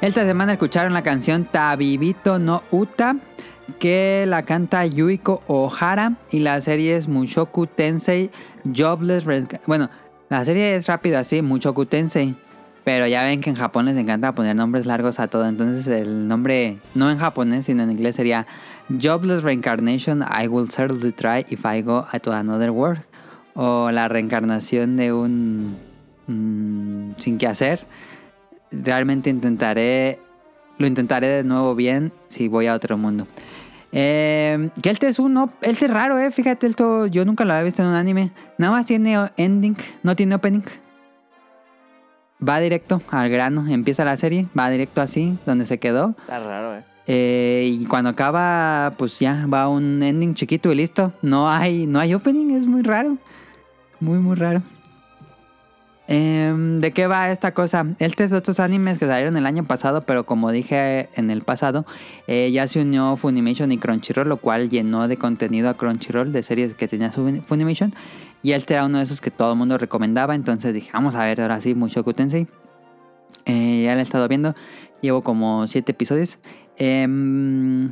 Esta semana escucharon la canción Tabibito no Uta, que la canta Yuiko Ohara, y la serie es Mushoku Tensei Jobless... Resca- Bueno, la serie es rápida así, Mushoku Tensei, pero ya ven que en Japón les encanta poner nombres largos a todo, entonces el nombre, no en japonés, sino en inglés sería Jobless Reincarnation I Will Certainly Try If I Go to Another World, o la reencarnación de un... mm, sin que hacer realmente intentaré lo intentaré de nuevo bien si voy a otro mundo. Eh, que el es uno es raro eh fíjate el to- yo nunca lo había visto en un anime. Nada más tiene ending no tiene opening. Va directo al grano empieza la serie va directo así donde se quedó. Está raro, eh. eh, y cuando acaba pues ya va un ending chiquito y listo. No hay no hay opening es muy raro. Muy muy raro Em, ¿De qué va esta cosa? Este es de otros animes que salieron el año pasado, pero como dije en el pasado, eh, ya se unió Funimation y Crunchyroll, lo cual llenó de contenido a Crunchyroll de series que tenía Funimation. Y este era uno de esos que todo el mundo recomendaba, entonces dije, vamos a ver ahora sí, Mushoku Tensei. Eh, ya lo he estado viendo, llevo como 7 episodios. Em,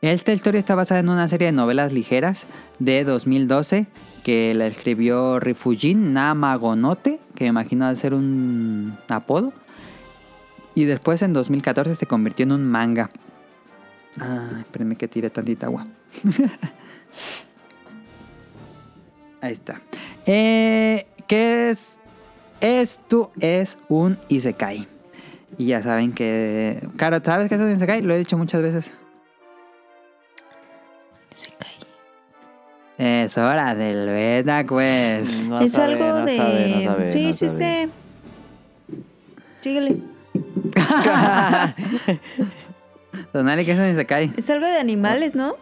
esta historia está basada en una serie de novelas ligeras de 2012 que la escribió Rifujin Namagonote, que me imagino de ser un apodo. Y después en 2014 se convirtió en un manga. Ay, espérenme que tire tantita agua. Ahí está. Eh, ¿Qué es? Esto es un Isekai. Y ya saben que... Claro, ¿sabes qué es un Isekai? Lo he dicho muchas veces. Se cae. Es hora del beta quest. No es sabe, algo no de. sabe, no sabe, sí, no sí sé. Síguele. Donali, ¿qué es un Isekai? Es algo de animales, ¿no?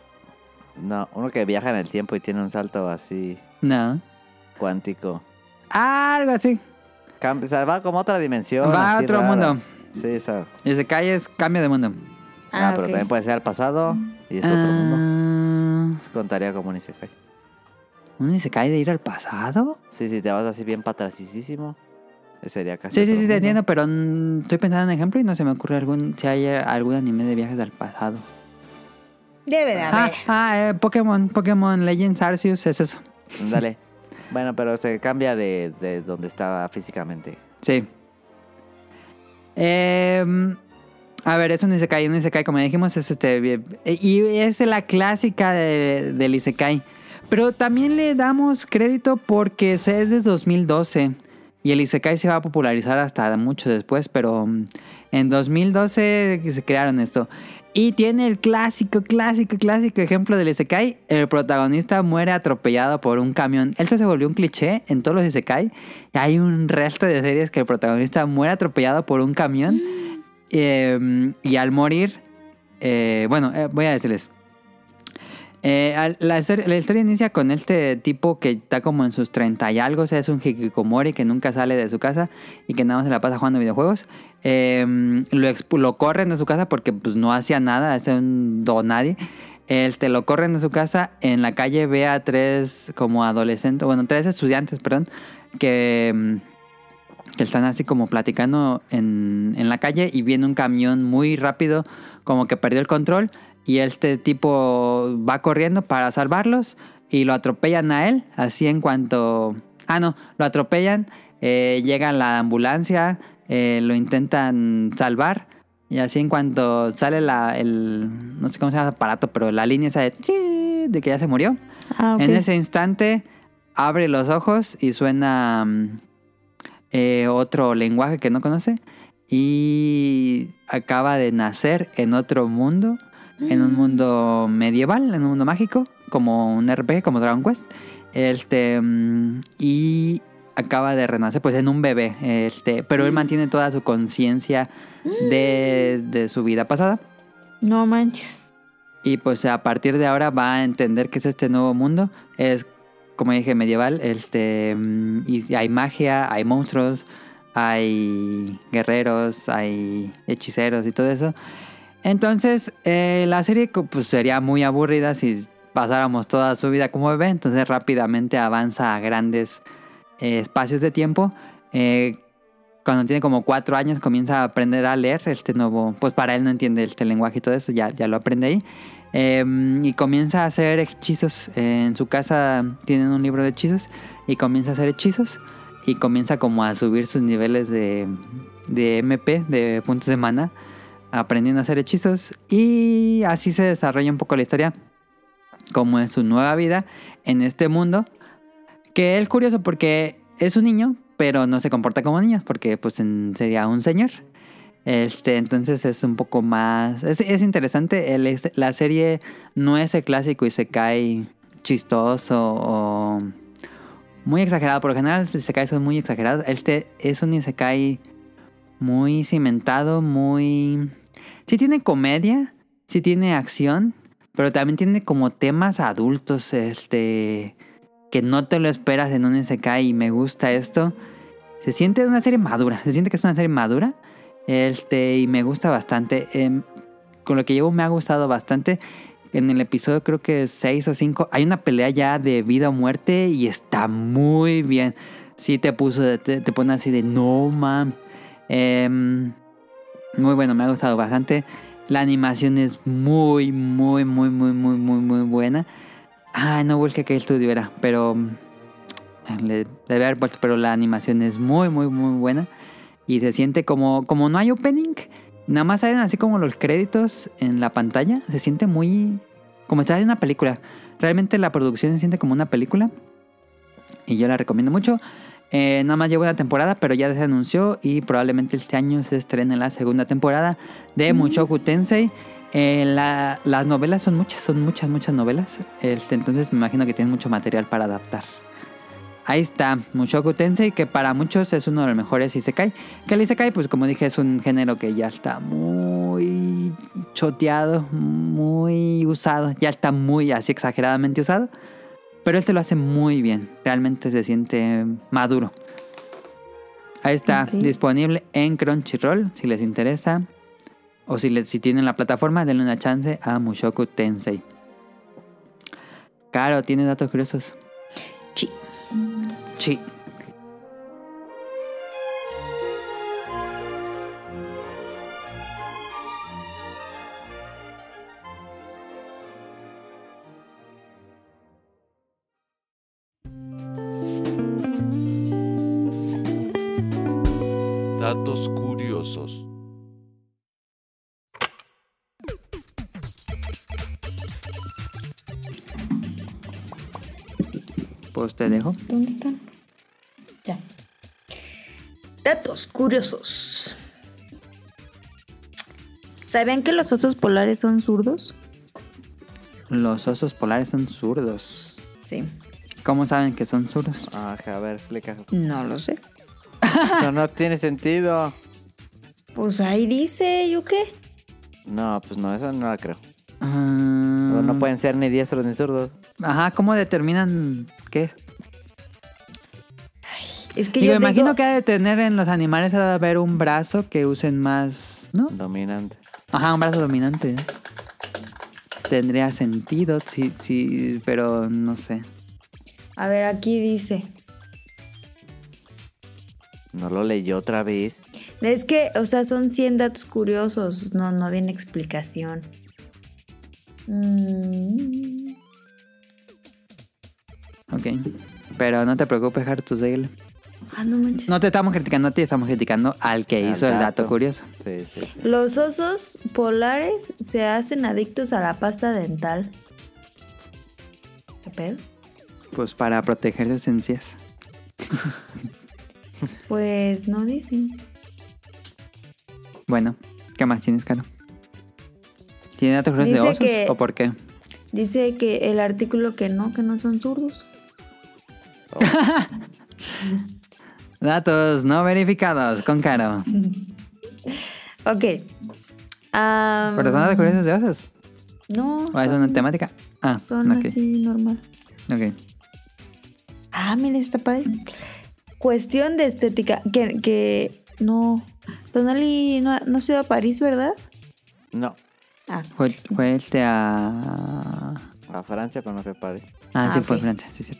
No, uno que viaja en el tiempo y tiene un salto así No. cuántico. Algo así. Cam- o sea, va como a otra dimensión. Va a otro rara. mundo. Sí, eso. Isekai es cambio de mundo. Ah, Ah, pero ok. también puede ser al pasado y es otro mundo. Ah, Contaría como un Isekai. ¿Un Isekai de ir al pasado? Sí, sí, te vas así bien patrasísimo. Sería casi. Sí, sí, sí, te entiendo, pero mm, estoy pensando en un ejemplo y no se me ocurre algún si hay eh, algún anime de viajes al pasado. Debe de Ah, haber. ah eh, Pokémon, Pokémon Legends Arceus, es eso. Dale. Bueno, pero se cambia de, de donde estaba físicamente. Sí. Em, a ver, es un Isekai, un Isekai, como dijimos, es este. bien- Y es la clásica de- del Isekai. Pero también le damos crédito porque es de 2012. Y el Isekai se va a popularizar hasta mucho después, pero mm, en 2012 que se crearon esto. Y tiene el clásico, clásico, clásico ejemplo del Isekai. El protagonista muere atropellado por un camión. Esto se volvió un cliché en todos los Isekai. Hay un resto de series que el protagonista muere atropellado por un camión. Eh, y al morir, eh, bueno, eh, voy a decirles. Eh, la, historia, inicia con este tipo que está como en sus 30 y algo, o sea, es un hikikomori que nunca sale de su casa y que nada más se la pasa jugando videojuegos. Eh, lo, corren de su casa porque pues no hacía nada, es un do nadie. Este, lo corren de su casa, en la calle ve a tres como adolescentes, bueno, tres estudiantes, perdón, que, mm, que están así como platicando en, en la calle y viene un camión muy rápido, como que perdió el control y este tipo va corriendo para salvarlos y lo atropellan a él, así en cuanto... Ah, no, lo atropellan, eh, llega la ambulancia, eh, lo intentan salvar y así en cuanto sale la, el... No sé cómo se llama el aparato, pero la línea esa de... chi, de que ya se murió. Ah. En ese instante abre los ojos y suena mm, eh, otro lenguaje que no conoce y acaba de nacer en otro mundo, en un mundo medieval, en un mundo mágico, como un RPG, como Dragon Quest. Este mm, y acaba de renacer pues en un bebé, este, pero él mantiene toda su conciencia de, de su vida pasada. No manches. Y pues a partir de ahora va a entender que es este nuevo mundo. Es, como dije, medieval. Este, mm, y hay magia, hay monstruos, hay guerreros, hay hechiceros y todo eso. Entonces, eh, la serie pues, sería muy aburrida si pasáramos toda su vida como bebé. Entonces, rápidamente avanza a grandes eh, espacios de tiempo. Eh, cuando tiene como cuatro años comienza a aprender a leer este nuevo, pues para él no entiende este lenguaje y todo eso, ya, ya lo aprende ahí. Eh, y comienza a hacer hechizos. En su casa tienen un libro de hechizos y comienza a hacer hechizos y comienza como a subir sus niveles de, de MP, de puntos de mana, aprendiendo a hacer hechizos y así se desarrolla un poco la historia como es su nueva vida en este mundo. Que es curioso porque es un niño, pero no se comporta como niño, porque pues en- sería un señor. Este, entonces es un poco más... Es, es interesante, el- la serie no es el clásico y se cae chistoso muy exagerado. Por lo general los isekais son muy exagerados. Este es un isekai muy cimentado, muy... Sí tiene comedia, sí tiene acción, pero también tiene como temas adultos, este... Que no te lo esperas en un isekai y me gusta esto. Se siente una serie madura, se siente que es una serie madura. Este, y me gusta bastante. Em, con lo que llevo me ha gustado bastante. En el episodio creo que 6 o 5 hay una pelea ya de vida o muerte y está muy bien. Sí te puso, te, te pone así de no mam. Em, muy bueno, me ha gustado bastante. La animación es muy, muy, muy, muy, muy, muy, muy buena. Ah, no busqué qué estudio era, pero mm, debe haber puesto, pero la animación es muy, muy, muy buena. Y se siente como, como no hay opening, nada más salen así como los créditos en la pantalla. Se siente muy, como estás en una película. Realmente la producción se siente como una película. Y yo la recomiendo mucho. Eh, nada más llevo una temporada, pero ya se anunció y probablemente este año se estrene la segunda temporada de Mushoku Tensei. Eh, la- las novelas son muchas, son muchas, muchas novelas. Este, entonces me imagino que tienen mucho material para adaptar. Ahí está, Mushoku Tensei, que para muchos es uno de los mejores Isekai. Que el Isekai, pues como dije, es un género que ya está muy choteado, muy usado. Ya está muy así exageradamente usado. Pero este lo hace muy bien. Realmente se siente maduro. Ahí está, disponible en Crunchyroll, si les interesa. O si, les, si tienen la plataforma, denle una chance a Mushoku Tensei. Caro, ¿tienes datos curiosos? Sí. Sí. Pues te dejo. ¿Dónde están? Ya. Datos curiosos. ¿Sabían que los osos polares son zurdos? Los osos polares son zurdos. Sí. ¿Cómo saben que son zurdos? Ajá, a ver, explica. No lo sé. Eso no tiene sentido. Pues ahí dice, ¿yo qué? No, pues no, eso no la creo. Ah, No pueden ser ni diestros ni zurdos. Ajá, ¿cómo determinan qué? Es que Digo, yo imagino digo, que ha de tener en los animales ha de haber un brazo que usen más, ¿no? Dominante. Ajá, un brazo dominante. Tendría sentido, sí, sí, pero no sé. A ver, aquí dice. No lo leyó otra vez. Es que, o sea, son 100 datos curiosos. No, no viene explicación. Mm, Ok. Pero no te preocupes, Hartus Dale. Ah, no manches. No te estamos criticando a ti, estamos criticando al que Al hizo el dato curioso. Sí, sí, sí. Los osos polares se hacen adictos a la pasta dental. ¿Qué pedo? Pues para proteger sus encías. Pues no dicen. Bueno, ¿qué más tienes, Caro? ¿Tiene datos curiosos de osos que- o por qué? Dice que el artículo que no, que no son zurdos. Oh, Datos no verificados con Caro. Ok. Am, ¿Pero son datos curiosos de osos? No. ¿O es son- una temática? Ah, Son ok. así normal. ok. Ah, mira, está padre. Cuestión de estética. Que, que no. Tonali no, no se va a París, ¿verdad? No, Ah, Fue, fue este a... a Francia, pero no fue París. Ah, sí, Ah, fue ok. Francia, sí, sí.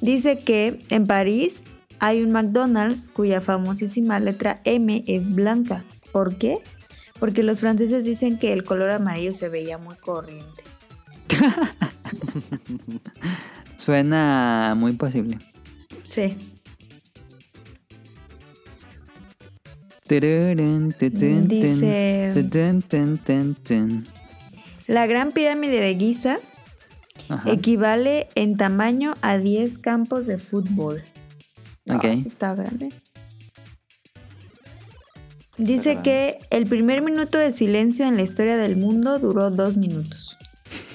Dice que en París hay un McDonald's cuya famosísima letra M es blanca. ¿Por qué? Porque los franceses dicen que el color amarillo se veía muy corriente. Suena muy posible. Sí. Dice-. La Gran Pirámide de Giza Ajá. equivale en tamaño a 10 campos de fútbol. Ok. Ah, sí está grande. Dice que el primer minuto de silencio en la historia del mundo duró dos minutos.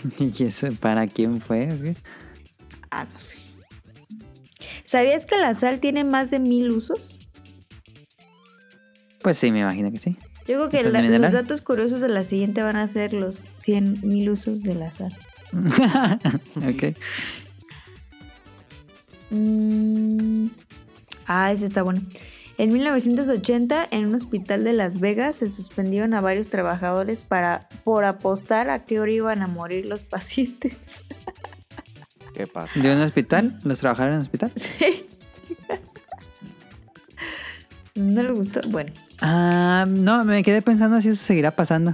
¿Y eso para quién fue? Ah, no sé. ¿Sabías que la sal tiene más de mil usos? Pues sí, me imagino que sí. Yo creo que los datos curiosos de la siguiente van a ser los 100 mil usos de la sal. ok. Mm. Ah, ese está bueno. En 1980, en un hospital de Las Vegas, se suspendieron a varios trabajadores para, por apostar a qué hora iban a morir los pacientes. ¿Qué pasa? ¿De un hospital? ¿Los trabajadores en un hospital? Sí. ¿No les gustó? Bueno. Ah, no, me quedé pensando si eso seguirá pasando.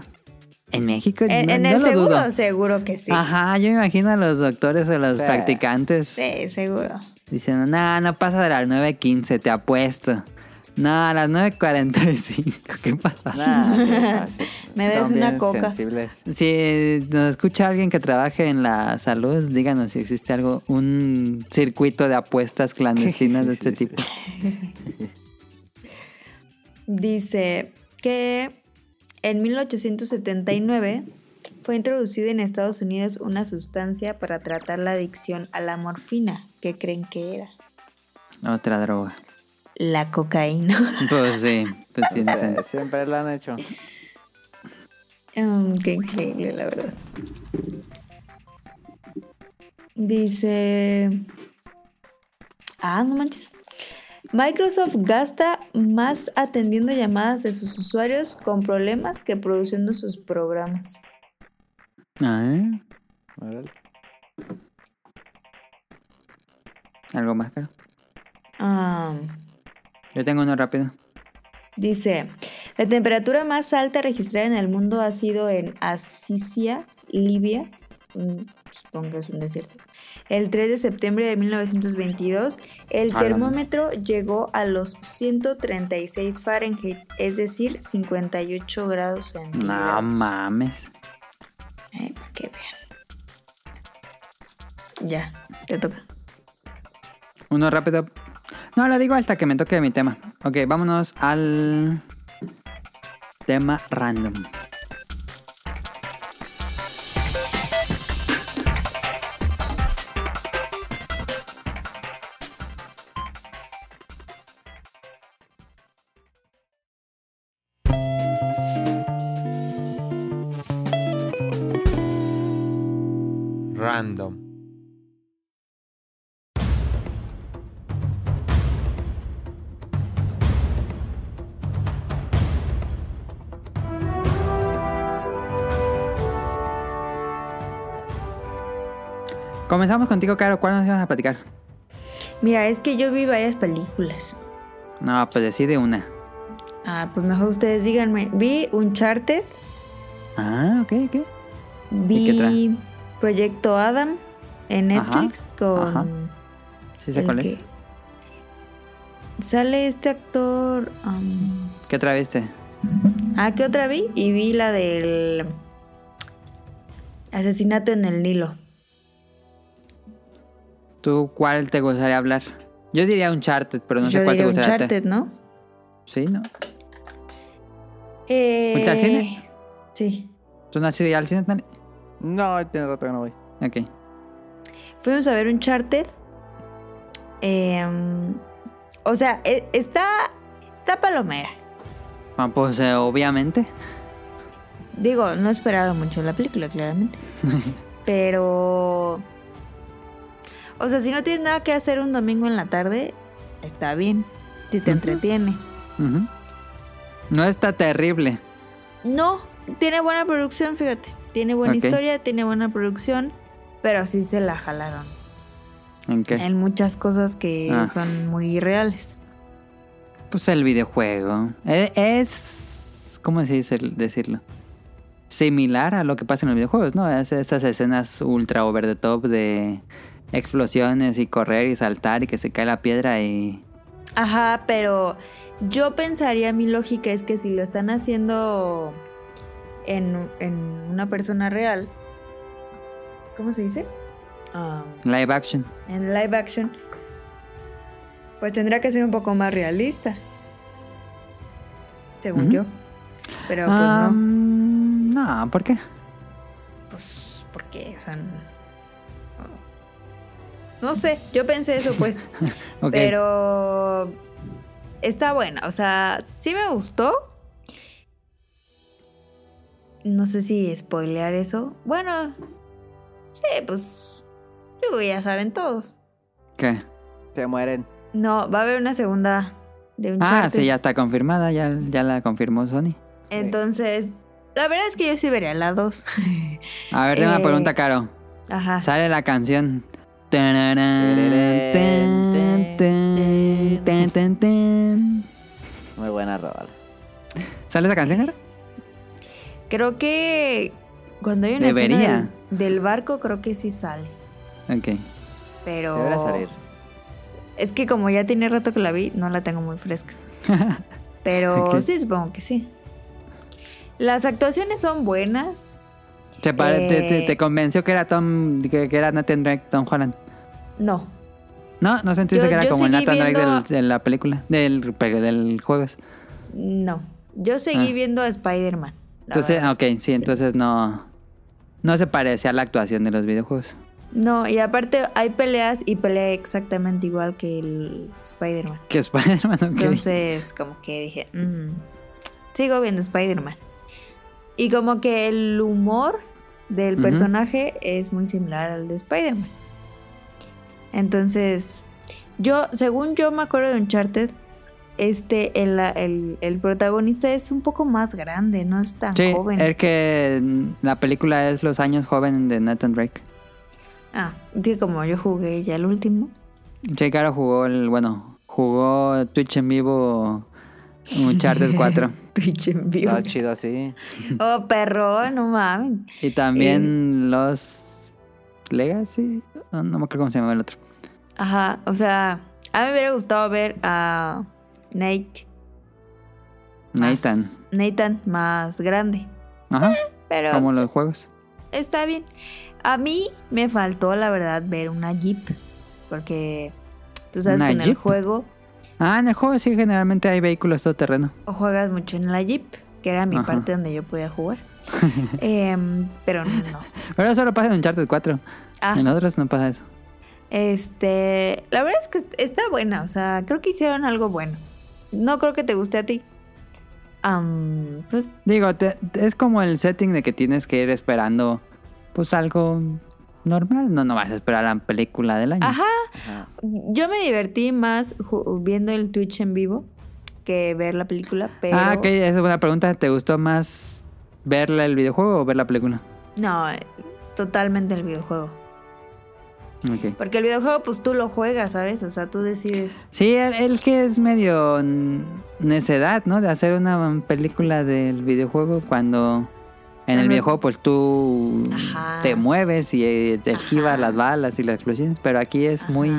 ¿En México? En, No, en no el lo seguro, dudo. seguro que sí. Ajá, yo me imagino a los doctores o los practicantes Sí, seguro. diciendo, no, no pasa de las 9.15, te apuesto. No, a las 9.45, ¿qué pasa? Nah. Me des Son una coca. sensibles. Si nos escucha alguien que trabaje en la salud, díganos si existe algo, un circuito de apuestas clandestinas de este tipo. Dice que en 1879 fue introducida en Estados Unidos una sustancia para tratar la adicción a la morfina. ¿Qué creen que era? Otra droga. La cocaína. Pues sí, pues tiene Sí, sentido. siempre lo han hecho. Mm, qué increíble, la verdad. Dice... Ah, no manches. Microsoft gasta más atendiendo llamadas de sus usuarios con problemas que produciendo sus programas. Ah, Órale. ¿Algo más, caro? Ah, Yo tengo uno rápido. dice, la temperatura más alta registrada en el mundo ha sido en Asisia, Libia, supongo que es un desierto. El 3 de septiembre de 1922, el termómetro llegó a los 136 Fahrenheit, es decir, 58 grados No centígrados. mames. Eh, para que vean. Ya, te toca. Uno rápido. No, lo digo hasta que me toque mi tema. Ok, vámonos al tema. Random. Comenzamos contigo, Caro. ¿Cuál nos ibas a platicar? Mira, es que yo vi varias películas. No, pues decide una. Ah, pues mejor ustedes díganme. Vi Uncharted, Ah, ok, ok. vi Proyecto Adam en Ajá, Netflix con ajá. ¿Sí sé cuál es? Sale este actor. am, ¿Qué otra viste? Ah, ¿qué otra vi? Y vi la del asesinato en el Nilo. ¿Tú cuál te gustaría hablar? Yo diría Uncharted, pero no Yo sé cuál te gustaría. Uncharted, ¿no? Sí, ¿no? Eh, ¿Fuiste al cine? Sí. ¿Tú no has ido ya al cine, Nani? No, tiene rato que no voy. Ok. Fuimos a ver Uncharted. Em, o sea, e- está, está palomera. Ah, pues eh, obviamente. Digo, no he esperado mucho la película, claramente. Pero... O sea, si no tienes nada que hacer un domingo en la tarde, está bien. Si te entretiene. No está terrible. No, tiene buena producción, fíjate. Tiene buena historia, tiene buena producción, pero sí se la jalaron. ¿En qué? en muchas cosas que Ah. son muy irreales. Pues el videojuego. E- Es. ¿Cómo se dice decirlo? Similar a lo que pasa en los videojuegos, ¿no? Es esas escenas ultra over the top de explosiones y correr y saltar y que se cae la piedra y. Ajá, pero yo pensaría, mi lógica es que si lo están haciendo en, en una persona real, ¿cómo se dice? Ah, Live action. en live action, pues tendría que ser un poco más realista. Según yo. Pero pues no. no, ¿por qué? Pues porque son. No sé, yo pensé eso pues. Pero está buena, o sea, sí me gustó. No sé si spoilear eso. Bueno, sí, pues digo, ya saben todos. ¿Qué? Se mueren. No, va a haber una segunda de un Ah, sí, ya está confirmada, ya, ya la confirmó Sony. Entonces, la verdad es que yo sí vería la 2. A ver, tengo una Eh, pregunta, Caro. Ajá. Sale la canción. Tararán, tan, tan, tan, tan, tan. Muy buena rola. ¿Sale esa canción, Caro? Creo que cuando hay una escena Debería. del, del barco, creo que sí sale. Ok. Pero. Debería salir. Es que como ya tiene rato que la vi, no la tengo muy fresca. Pero sí, supongo que sí. Las actuaciones son buenas. ¿Te, pare- te, te- Eh. te convenció que era Tom, que, que era Nathan Drake, Tom Holland? No. No, no sentiste Yo- que era como el Nathan Drake viendo- de la película, del, del juego. No. Yo seguí Ah. viendo a Spider-Man. Entonces, verdad. ok, sí, entonces no, no se parece a la actuación de los videojuegos. No, y aparte hay peleas y pelea exactamente igual que el Spider-Man. Que Spider-Man, ok. Entonces, como que dije, "Mm, sigo viendo Spider-Man. Y como que el humor del personaje es muy similar al de Spider-Man. Entonces, yo, según yo me acuerdo de Uncharted, este, el, el, el protagonista es un poco más grande, no es tan Sí, joven. es que la película es los años joven de Nathan Drake. Ah, que como yo jugué ya el último. Sí, Caro jugó el, bueno, jugó Twitch en vivo Uncharted 4. Twitch en vivo. Todo chido así. Oh, perro, no mames. Y también los Legacy, no, no me acuerdo cómo se llama el otro. Ajá, o sea, a mí me hubiera gustado ver a Nate. más- Nathan. Nathan más grande. Ajá, Pero como los juegos. está bien. A mí me faltó, la verdad, ver una Jeep. Porque tú sabes ¿Una que en el juego Ah, en el juego sí, generalmente hay vehículos todoterreno. o juegas mucho en la Jeep, que era mi Ajá. parte donde yo podía jugar. Em, pero no. Pero eso lo pasa en Uncharted 4. Ah, En otros no pasa eso. este. La verdad es que está buena. O sea, creo que hicieron algo bueno. No creo que te guste a ti. Am, pues Digo, te- es como el setting de que tienes que ir esperando pues algo normal. No, no vas a esperar la película del año. Ajá, Ajá. yo me divertí más viendo el Twitch en vivo que ver la película, pero Ah, ok, esa es buena pregunta. ¿Te gustó más ver el videojuego o ver la película? no, eh, totalmente el videojuego. Ok. Porque el videojuego pues tú lo juegas, ¿sabes? O sea, tú decides. Sí, el, el que es medio necedad, ¿no? De hacer una película del videojuego cuando en el videojuego pues tú Ajá. te mueves y eh, te esquivas Ajá. las balas y las explosiones, pero aquí es muy,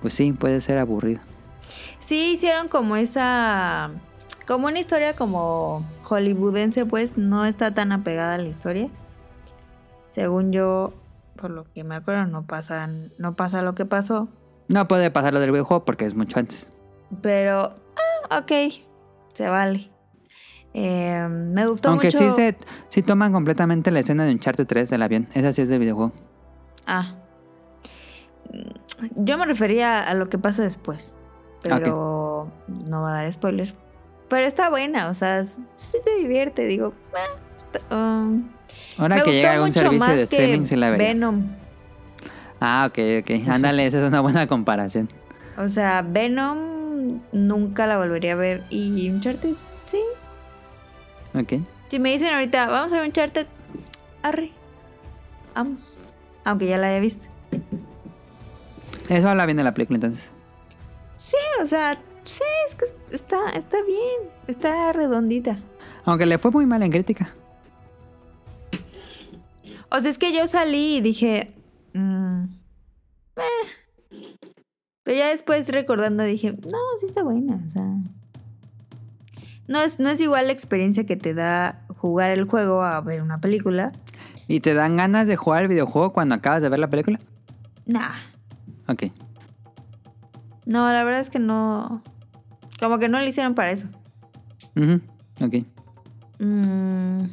pues sí, puede ser aburrido. Sí, hicieron como esa como una historia como hollywoodense, pues no está tan apegada a la historia. Según yo, por lo que me acuerdo, no pasa no pasa lo que pasó, No puede pasar lo del videojuego porque es mucho antes. pero ah, ok, se vale. Eh, me gustó Aunque mucho. sí se sí toman completamente la escena de Uncharted 3 del avión. Esa sí es del videojuego. Ah. Yo me refería a lo que pasa después. Pero no va a dar spoiler. Pero está buena, o sea, sí te divierte, digo. está- um, Ahora me que gustó llega algún mucho servicio más de streaming sí la vería. Venom. Ah, ok, ok. Ándale, esa es una buena comparación. O sea, Venom nunca la volvería a ver. Y Uncharted, sí. Ok. Si me dicen ahorita, vamos a ver Uncharted, arre. Vamos. Aunque ya la haya visto. Eso habla bien de la película entonces. Sí, o sea, sí, es que está, está bien. Está redondita. Aunque le fue muy mal en crítica. O sea, es que yo salí y dije. mm, eh. Pero ya después recordando dije, no, sí está buena. O sea. No es, no es igual la experiencia que te da jugar el juego a ver una película. ¿Y te dan ganas de jugar el videojuego cuando acabas de ver la película? Nah. Ok. No, la verdad es que no. Como que no lo hicieron para eso. Ujú, Ok. Mm.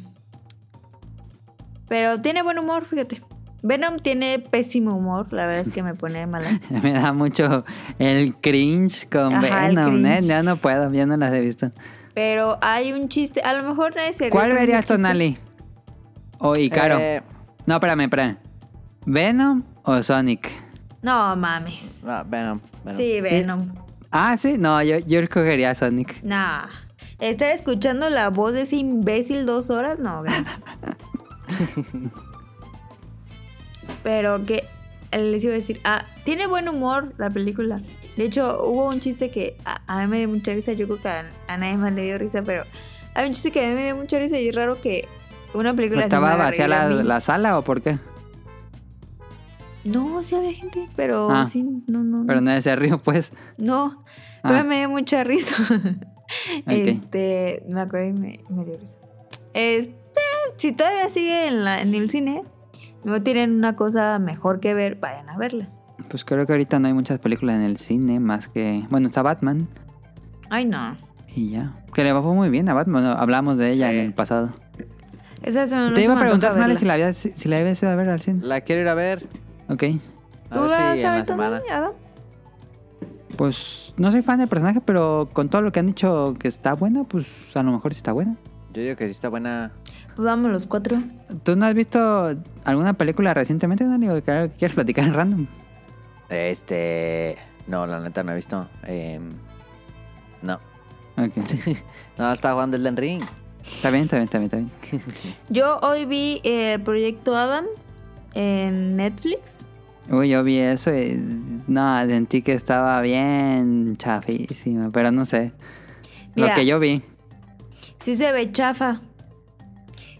Pero tiene buen humor, fíjate. Venom tiene pésimo humor, la verdad es que me pone malas. Me da mucho el cringe con Ajá, Venom, ¿eh? Ya no puedo, ya no las he visto. Pero hay un chiste, a lo mejor nadie se ¿Cuál verías. Tonali? O Icaro. Eh, No, espérame, espérame. ¿Venom o Sonic? No mames. no, Venom. Venom. Sí, Venom. Ah, sí, no, yo, yo escogería a Sonic. Nah. Estar escuchando la voz de ese imbécil dos horas, no, gracias. Pero que les iba a decir, ah, tiene buen humor la película. De hecho, hubo un chiste que a, a mí me dio mucha risa, yo creo que a, a nadie más le dio risa, pero hay un chiste que a mí me dio mucha risa y es raro que una película así ¿Estaba vacía la sala o por qué? No, sí había gente, pero Ah. sí, no, no. Pero nadie se rió, pues. No, Ah. pero me dio mucha risa. Este, me acuerdo y me, me dio risa. Este, si todavía sigue en, la, en el cine, no tienen una cosa mejor que ver, vayan a verla. Pues creo que ahorita no hay muchas películas en el cine más que... Bueno, está Batman Ay, no. y ya. Que le va muy bien a Batman. Hablamos de ella Sí. en el pasado. Esa se- no Te iba a preguntar, verla. si la, habías, si la habías ido a ver al cine. La quiero ir a ver. Ok. A ¿Tú ver la si vas a la ver? Pues no soy fan del personaje, pero con todo lo que han dicho que está buena, pues a lo mejor sí está buena. Yo digo que sí está buena. Pues vamos los cuatro. ¿Tú no has visto alguna película recientemente, Dani? ¿O que quieres platicar en random? Este. No, la neta no he visto. Em, no. No, estaba jugando el Den Ring. Está bien, está bien, está bien, está bien. Yo hoy vi eh, Proyecto Adam en Netflix. Uy, yo vi eso y no, sentí que estaba bien chafísima, pero no sé. Mira. Lo que yo vi. Sí se ve chafa.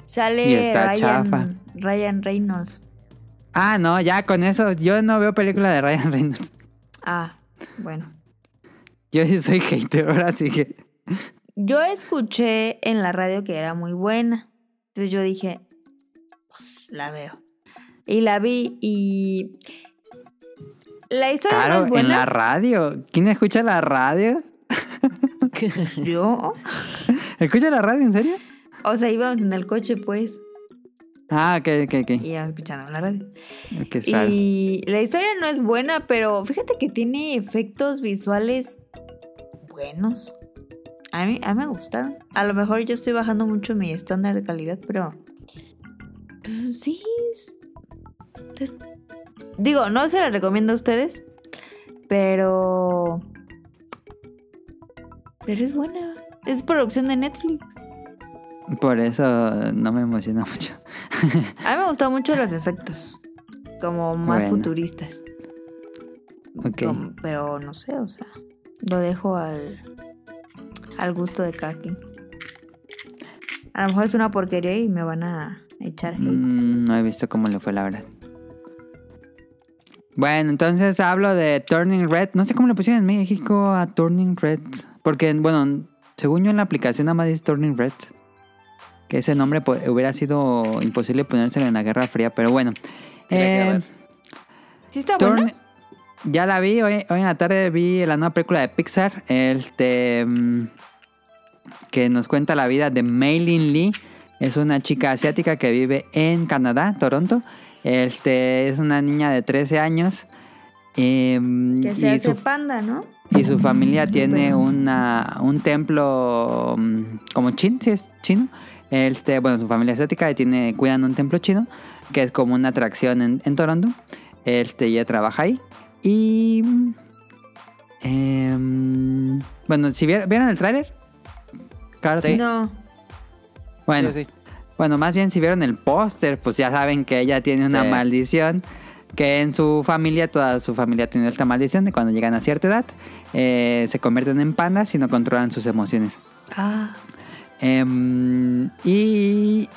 Sale Y está Ryan, chafa. Ryan Reynolds. Ah, no, ya con eso, yo no veo película de Ryan Reynolds. Ah, bueno. Yo sí soy hater, ahora sí que... Yo escuché en la radio que era muy buena. Entonces yo dije, pues la veo. Y la vi y... La historia no Claro, es buena. en la radio. ¿Quién escucha la radio? Yo. ¿Escucha la radio, en serio? O sea, íbamos en el coche, pues. Ah, ok, ok, ok. Y íbamos escuchando la radio. Ok, es raro. Y la historia no es buena, pero fíjate que tiene efectos visuales buenos. A mí, a mí me gustaron. A lo mejor yo estoy bajando mucho mi estándar de calidad, pero... pues, sí. es- es- digo, no se la recomiendo a ustedes, pero... Pero es buena. Es producción de Netflix. Por eso no me emociona mucho. A mí me gustaron mucho los efectos. Como más Bueno. futuristas. Ok. Como- pero no sé, o sea, lo dejo al, al gusto de cada quien. A lo mejor es una porquería y me van a echar hate. Mm, no he visto cómo le fue la verdad. Bueno, entonces hablo de Turning Red. No sé cómo le pusieron en México a Turning Red. Porque, bueno, según yo en la aplicación nada más dice Turning Red. Que ese nombre pues, hubiera sido imposible ponérselo en la Guerra Fría. Pero bueno. Eh. ¿Sí está Turn- buena? Ya la vi, hoy, hoy en la tarde vi la nueva película de Pixar, este mm, que nos cuenta la vida de Maylin Lee. Es una chica asiática que vive en Canadá, Toronto. Este es una niña de 13 años. em, Que se y, hace su, panda, ¿no? y su familia tiene una, un templo mm, como chin, sí es chino. Este, bueno, su familia asiática y tiene, cuidan un templo chino que es como una atracción en, en Toronto. Este, ella trabaja ahí. Y. em, bueno, si vieron, ¿vieron el tráiler? Claro, Sí. No. Bueno, Sí, sí. bueno, más bien si vieron el póster, pues ya saben que ella tiene una Sí. maldición que en su familia, toda su familia tiene esta maldición de cuando llegan a cierta edad, eh, se convierten en pandas y no controlan sus emociones. Ah. Em, y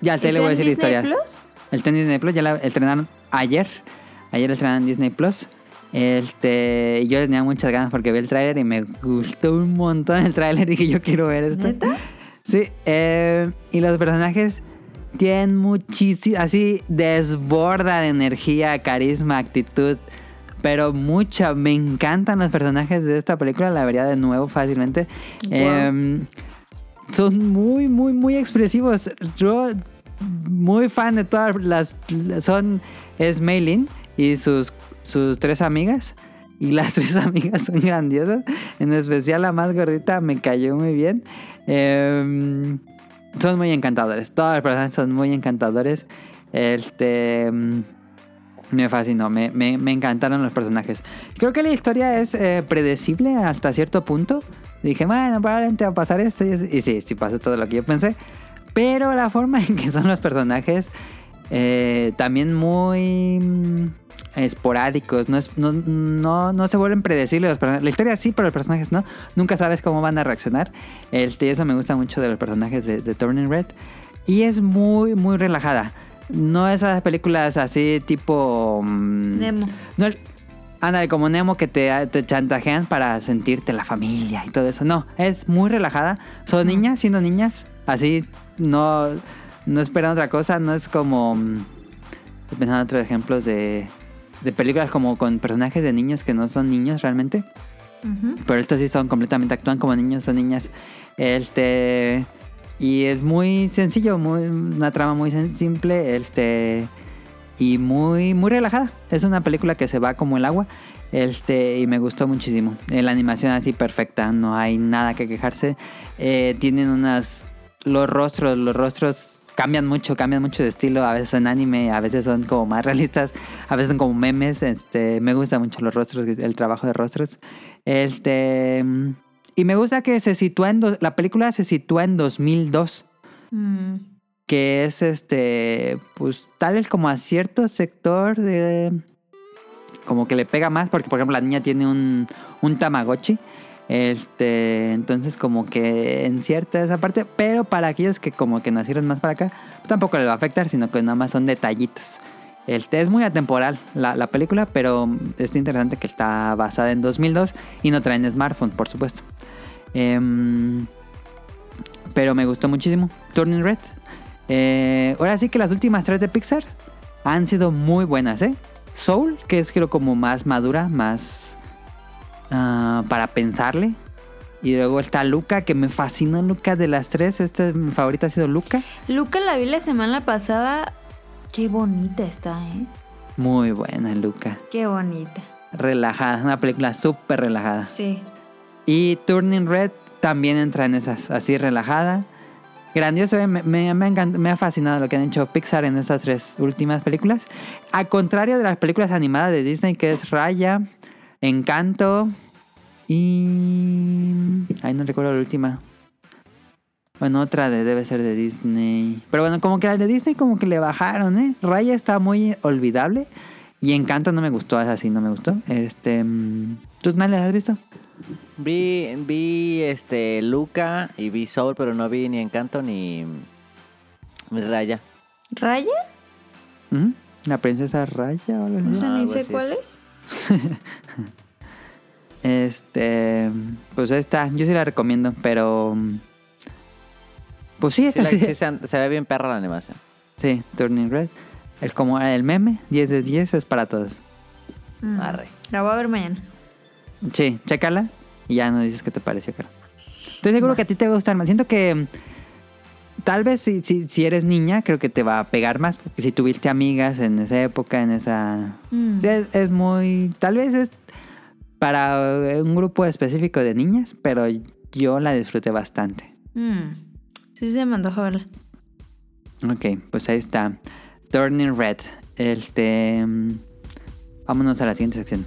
ya te ¿Está le voy a decir la Disney historia. Plus? El tenis Disney Plus ya la estrenaron ayer. Ayer estrenaron en Disney Plus. Este, yo tenía muchas ganas porque vi el tráiler y me gustó un montón el tráiler y dije yo quiero ver esto. ¿Neta? Sí, eh, y los personajes tienen muchísimo, así desborda de energía, carisma, actitud, pero mucha. Me encantan los personajes de esta película, la vería de nuevo fácilmente. Wow. Eh, son muy, muy, muy expresivos. Yo, muy fan de todas las. Son. Es Maylin y sus, sus tres amigas. Y las tres amigas son grandiosas. En especial la más gordita me cayó muy bien. Eh, son muy encantadores. Todos los personajes son muy encantadores. Este. mm, Me fascinó, me, me- me encantaron los personajes. Creo que la historia es eh, predecible hasta cierto punto. Dije, bueno, probablemente va a pasar esto. Y, sí, sí pasó todo lo que yo pensé. Pero la forma en que son los personajes eh, también muy mm, esporádicos. No, es- no, no, no se vuelven predecibles los personajes. La historia sí, pero los personajes no. Nunca sabes cómo van a reaccionar. Este, y eso me gusta mucho de los personajes de, de Turning Red. Y es muy, muy relajada. No esas películas así tipo... mm, Nemo. no, el- ándale, como Nemo que te, te chantajean para sentirte la familia y todo eso. No, es muy relajada. Son niñas, siendo niñas, así no, no esperan otra cosa. No es como... mm, Estoy pensando en otros ejemplos de, de películas como con personajes de niños que no son niños realmente. Pero estos sí son completamente, actúan como niños, son niñas. Este. Y es muy sencillo, muy, una trama muy simple. Este. Y muy, muy relajada. Es una película que se va como el agua. Este, y me gustó muchísimo. Eh, La animación así perfecta, no hay nada que quejarse. Eh, tienen unas. Los rostros, los rostros cambian mucho, cambian mucho de estilo. A veces en anime, a veces son como más realistas, a veces son como memes. Este, me gustan mucho los rostros, el trabajo de rostros. Este. Y me gusta que se sitúa en. La película se sitúa en 2002 Mm. Que es este, pues tal como a cierto sector de... Como que le pega más, porque por ejemplo la niña tiene un, un Tamagotchi. Este, entonces como que en cierta esa parte, pero para aquellos que como que nacieron más para acá, tampoco le va a afectar, sino que nada más son detallitos. Este, es muy atemporal la, la película, pero está interesante que está basada en 2002 y no traen smartphone, por supuesto. Em, pero me gustó muchísimo. Turning Red. Eh, ahora sí que las últimas tres de Pixar han sido muy buenas, ¿eh? Soul, que es creo como más madura, más ah, para pensarle. Y luego está Luca, que me fascinó Luca de las tres. Esta mi favorita ha sido Luca. Luca la vi la semana pasada. Qué bonita está, ¿eh? Muy buena Luca. Qué bonita. Relajada, una película súper relajada. Sí. Y Turning Red también entra en esas, así relajada. Grandioso, eh, me, me, me ha fascinado lo que han hecho Pixar en estas tres últimas películas. Al contrario de las películas animadas de Disney, que es Raya, Encanto y... Ay, no recuerdo la última. Bueno, otra de, debe ser de Disney. Pero bueno, como que las de Disney como que le bajaron, ¿eh? Raya está muy olvidable. Y Encanto no me gustó, esa sí no me gustó. Este... mm, ¿Tú no has visto? Vi, vi este Luca y vi Soul, pero no vi ni Encanto ni, ni Raya. ¿Raya? Ujú. La princesa Raya o algo así. No, ni algo sé cuál es. es. Este, pues esta, yo sí la recomiendo, pero pues sí, Sí, esta la- sí, sí se, se ve bien perra la animación. sí, Turning Red. Es como el meme, 10 de 10 es para todos. Mm. Arre. La voy a ver mañana. Sí, chécala y ya nos dices qué te pareció, cara. Estoy seguro que a ti te va a gustar más. Siento que mm, tal vez si, si, si eres niña, creo que te va a pegar más, porque si tuviste amigas en esa época, en esa... Mm. Es, es muy. Tal vez es para un grupo específico de niñas, pero yo la disfruté bastante. Mm. Sí, se me antoja verla. Ok, pues ahí está. Turning Red. Este. Vámonos a la siguiente sección.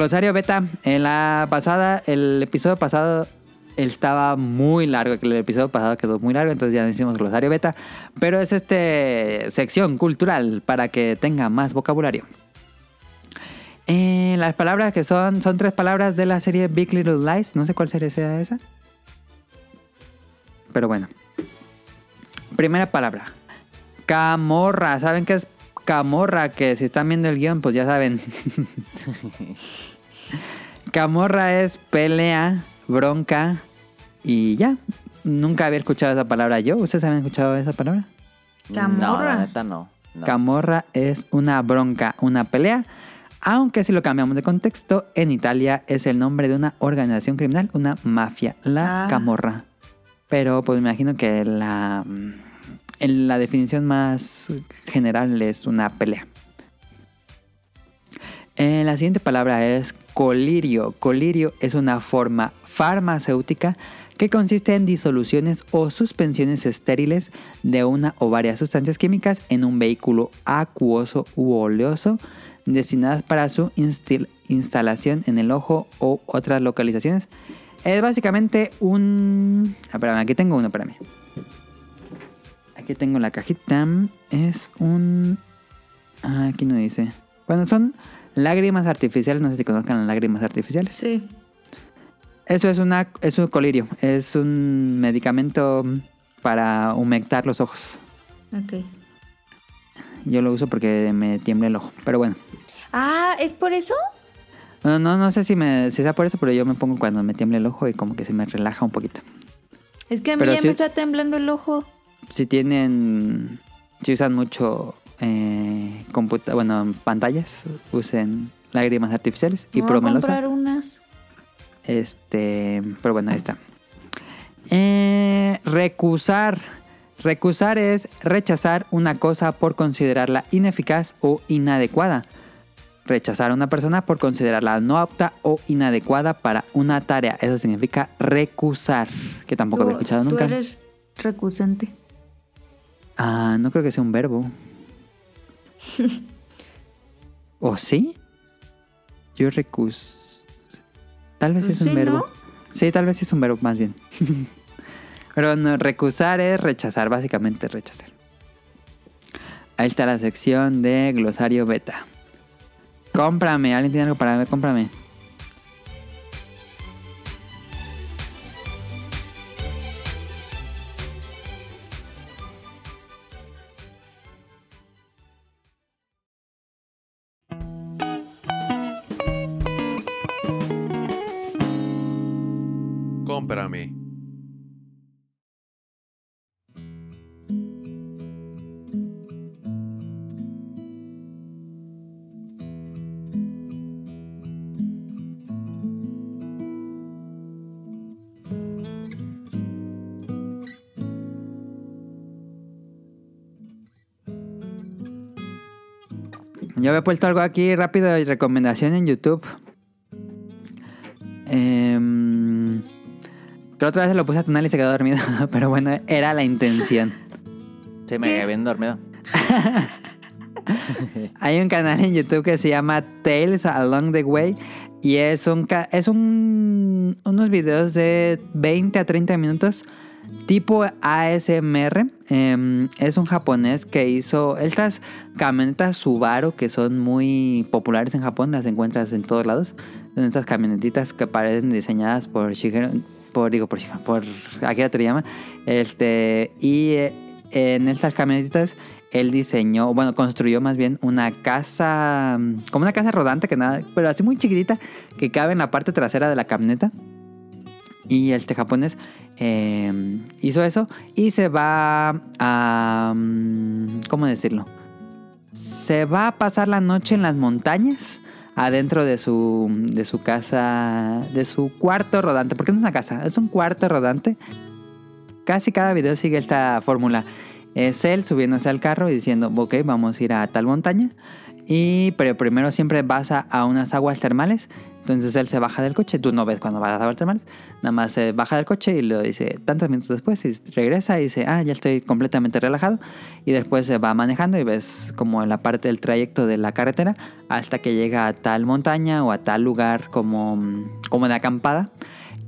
Glosario beta. En la pasada, el episodio pasado estaba muy largo. El episodio pasado quedó muy largo, entonces ya no hicimos glosario beta. Pero es este sección cultural para que tenga más vocabulario. Eh, las palabras que son, son tres palabras de la serie Big Little Lies. No sé cuál serie sea esa. Pero bueno. Primera palabra. Camorra. ¿Saben qué es camorra? Que si están viendo el guion, pues ya saben. camorra es pelea, bronca y ya. Nunca había escuchado esa palabra yo. ¿Ustedes habían escuchado esa palabra? No, Camorra. la neta no. no. Camorra es una bronca, una pelea. Aunque si lo cambiamos de contexto, en Italia es el nombre de una organización criminal, una mafia, la Ah. Camorra. Pero pues me imagino que la, en la definición más general es una pelea. Eh, la siguiente palabra es colirio. Colirio es una forma farmacéutica que consiste en disoluciones o suspensiones estériles de una o varias sustancias químicas en un vehículo acuoso u oleoso destinadas para su instalación en el ojo o otras localizaciones. Es básicamente un... Espérame, aquí tengo uno para mí. Aquí tengo la cajita. Es un... ah, aquí no dice. Bueno, son lágrimas artificiales. No sé si conozcan las lágrimas artificiales. Sí. Eso es, una, es un colirio. Es un medicamento para humectar los ojos. Ok. Yo lo uso porque me tiembla el ojo. Pero bueno. Ah, ¿es por eso? No, no, no sé si, me, si sea por eso, pero yo me pongo cuando me tiembla el ojo y como que se me relaja un poquito. Es que a mí Pero ya me está temblando el ojo. Si tienen... Si usan mucho eh, computa, bueno, pantallas, usen lágrimas artificiales y promelosa. comprar unas. Este, pero bueno, ahí está. Eh, recusar. Recusar es rechazar una cosa por considerarla ineficaz o inadecuada. Rechazar a una persona por considerarla no apta o inadecuada para una tarea. Eso significa recusar, que tampoco había escuchado tú nunca. eres recusante. Ah, no creo que sea un verbo. ¿O sí? Yo recus. Tal vez es un sí, verbo. ¿no? Sí, tal vez es un verbo más bien. Pero no, recusar es rechazar, básicamente rechazar. Ahí está la sección de glosario beta. Cómprame, ¿alguien tiene algo para mí? Cómprame. Cómprame. Yo había puesto algo aquí rápido de recomendación en YouTube. Otra vez lo puse a Tonal y se quedó dormido. Pero bueno, era la intención. Sí, me quedé bien dormido. Hay un canal en YouTube que se llama Tales Along the Way. Y es un ca- es un unos videos de 20 a 30 minutos. Tipo ASMR. Em, es un japonés que hizo estas camionetas Subaru que son muy populares en Japón. Las encuentras en todos lados. Son estas camionetitas que parecen diseñadas por Shigeru. Por, digo, por. Por Akira Toriyama. Este. Y eh, en estas camionetitas él diseñó, bueno, construyó más bien una casa, como una casa rodante que nada, pero así muy chiquitita, que cabe en la parte trasera de la camioneta. Y este japonés eh, hizo eso y se va a, mm, ¿cómo decirlo? Se va a pasar la noche en las montañas, adentro de su, de su casa, de su cuarto rodante, porque no es una casa, es un cuarto rodante. Casi cada video sigue esta fórmula. Es él subiéndose al carro y diciendo, ok, vamos a ir a tal montaña. Y pero primero siempre vas a, a unas aguas termales. Entonces él se baja del coche, tú no ves cuando vas a Watermark, nada más se baja del coche y lo dice tantos minutos después y regresa y dice, ah, ya estoy completamente relajado. Y después se va manejando y ves como en la parte del trayecto de la carretera hasta que llega a tal montaña o a tal lugar como, como de acampada.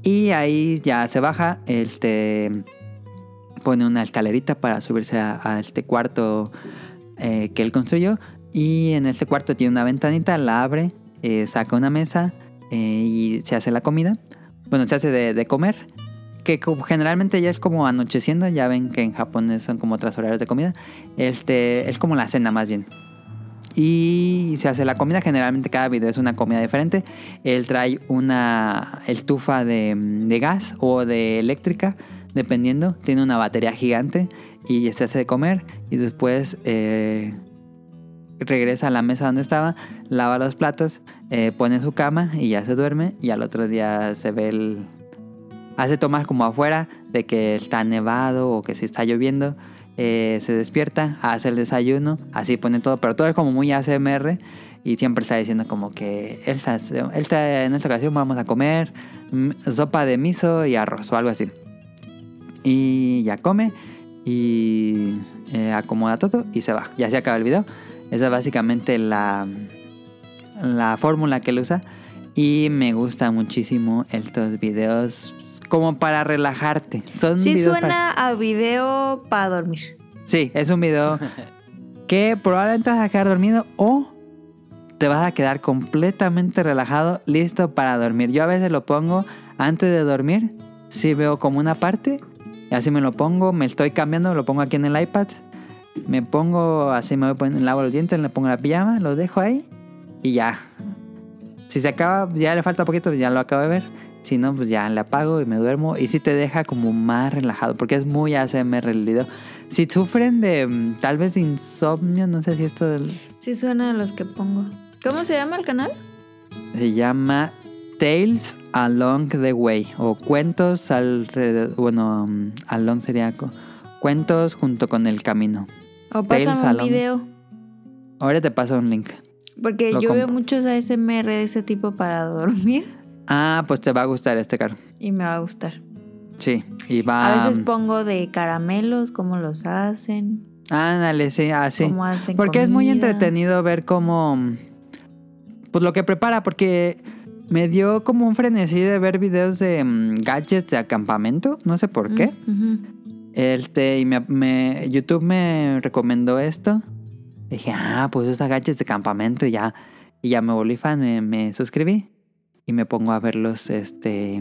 Y ahí ya se baja, este pone una escalerita para subirse a, a este cuarto eh, que él construyó. Y en este cuarto tiene una ventanita, la abre, eh, saca una mesa eh, y se hace la comida. Bueno, se hace de, comer. Que generalmente ya es como anocheciendo. Ya ven que en Japón son como otras horarios de comida. Este, es como la cena más bien. Y se hace la comida. Generalmente cada video es una comida diferente. Él trae una estufa de, de gas o de eléctrica, dependiendo. Tiene una batería gigante y se hace de comer. Y después eh, regresa a la mesa donde estaba, lava los platos, eh, pone su cama y ya se duerme. Y al otro día se ve el. Hace tomas como afuera de que está nevado o que si está lloviendo. Eh, se despierta, hace el desayuno, así pone todo, pero todo es como muy ASMR y siempre está diciendo como que él está- en esta ocasión vamos a comer mm, sopa de miso y arroz o algo así. Y ya come y eh, acomoda todo y se va. Ya se acaba el video. Esa es básicamente la, la fórmula que él usa. Y me gusta muchísimo estos videos como para relajarte. Son Sí videos suena para- a video para dormir. Sí, es un video que probablemente vas a quedar dormido o te vas a quedar completamente relajado, listo para dormir. Yo a veces lo pongo antes de dormir, si veo como una parte, y así me lo pongo, me estoy cambiando, lo pongo aquí en el iPad, me pongo, así me voy poniendo, lavo los dientes, le pongo la pijama, lo dejo ahí y ya. Si se acaba, ya le falta poquito, ya lo acabo de ver. Si no, pues ya le apago y me duermo. Y sí te deja como más relajado, porque es muy ASMR el video. Si sufren de mm, tal vez de insomnio, no sé si esto del- Sí suena a los que pongo. ¿Cómo se llama el canal? se llama Tales Along the Way o cuentos alrededor, bueno, mm, along sería cuentos junto con el camino. O Tales un Along. video. Ahora te paso un link. Porque Lo yo veo muchos ASMR de ese tipo para dormir Ah, pues te va a gustar este caro. y me va a gustar. Sí, y va. A veces pongo de caramelos, cómo los hacen, Ándale, sí, así. cómo hacen Porque es muy entretenido ver cómo. Pues lo que prepara, porque me dio como un frenesí de ver videos de mm, gadgets de acampamento. No sé por qué. Ujú. Este, y me, me- YouTube me recomendó esto. Dije, ah, pues gadgets de campamento y ya. Y ya me volví fan, me, me suscribí. Y me pongo a verlos, este.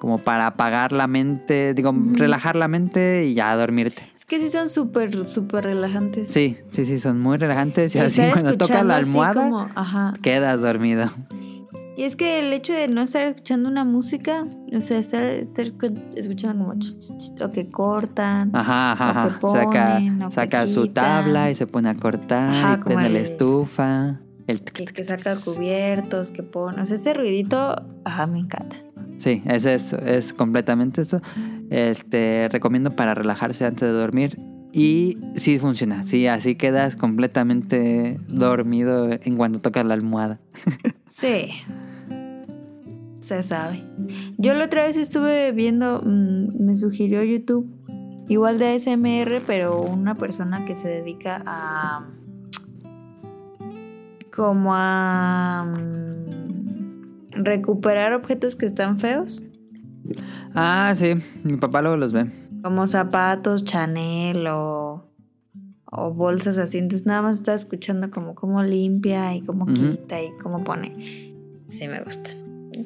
Como para apagar la mente, digo, relajar la mente y ya dormirte. Es que sí son súper, súper relajantes. Sí, sí, sí, son muy relajantes. Y Y así cuando tocas la almohada, como- ajá. quedas dormido. Y es que el hecho de no estar escuchando una música, o sea, estar, estar cu- escuchando como ch- ch- ch- o que cortan. Ajá, ajá, O que. Saca, ponen, que saca su tabla y se pone a cortar. Ajá, y prende la estufa. El Que, saca cubiertos, que pone. O sea, ese ruidito, ajá, me encanta. Sí, ese es, es completamente eso. Este, recomiendo para relajarse antes de dormir. Y sí funciona. Sí, así quedas completamente dormido en cuanto tocas la almohada. Sí. Se sabe. Yo la otra vez estuve viendo, mm, me sugirió YouTube, igual de ASMR, pero una persona que se dedica a. como a. mm, recuperar objetos que están feos, Ah, sí. Mi papá luego los ve. Como zapatos, Chanel o. o bolsas así. Entonces nada más estaba escuchando como cómo limpia y cómo quita y cómo pone. Sí me gusta.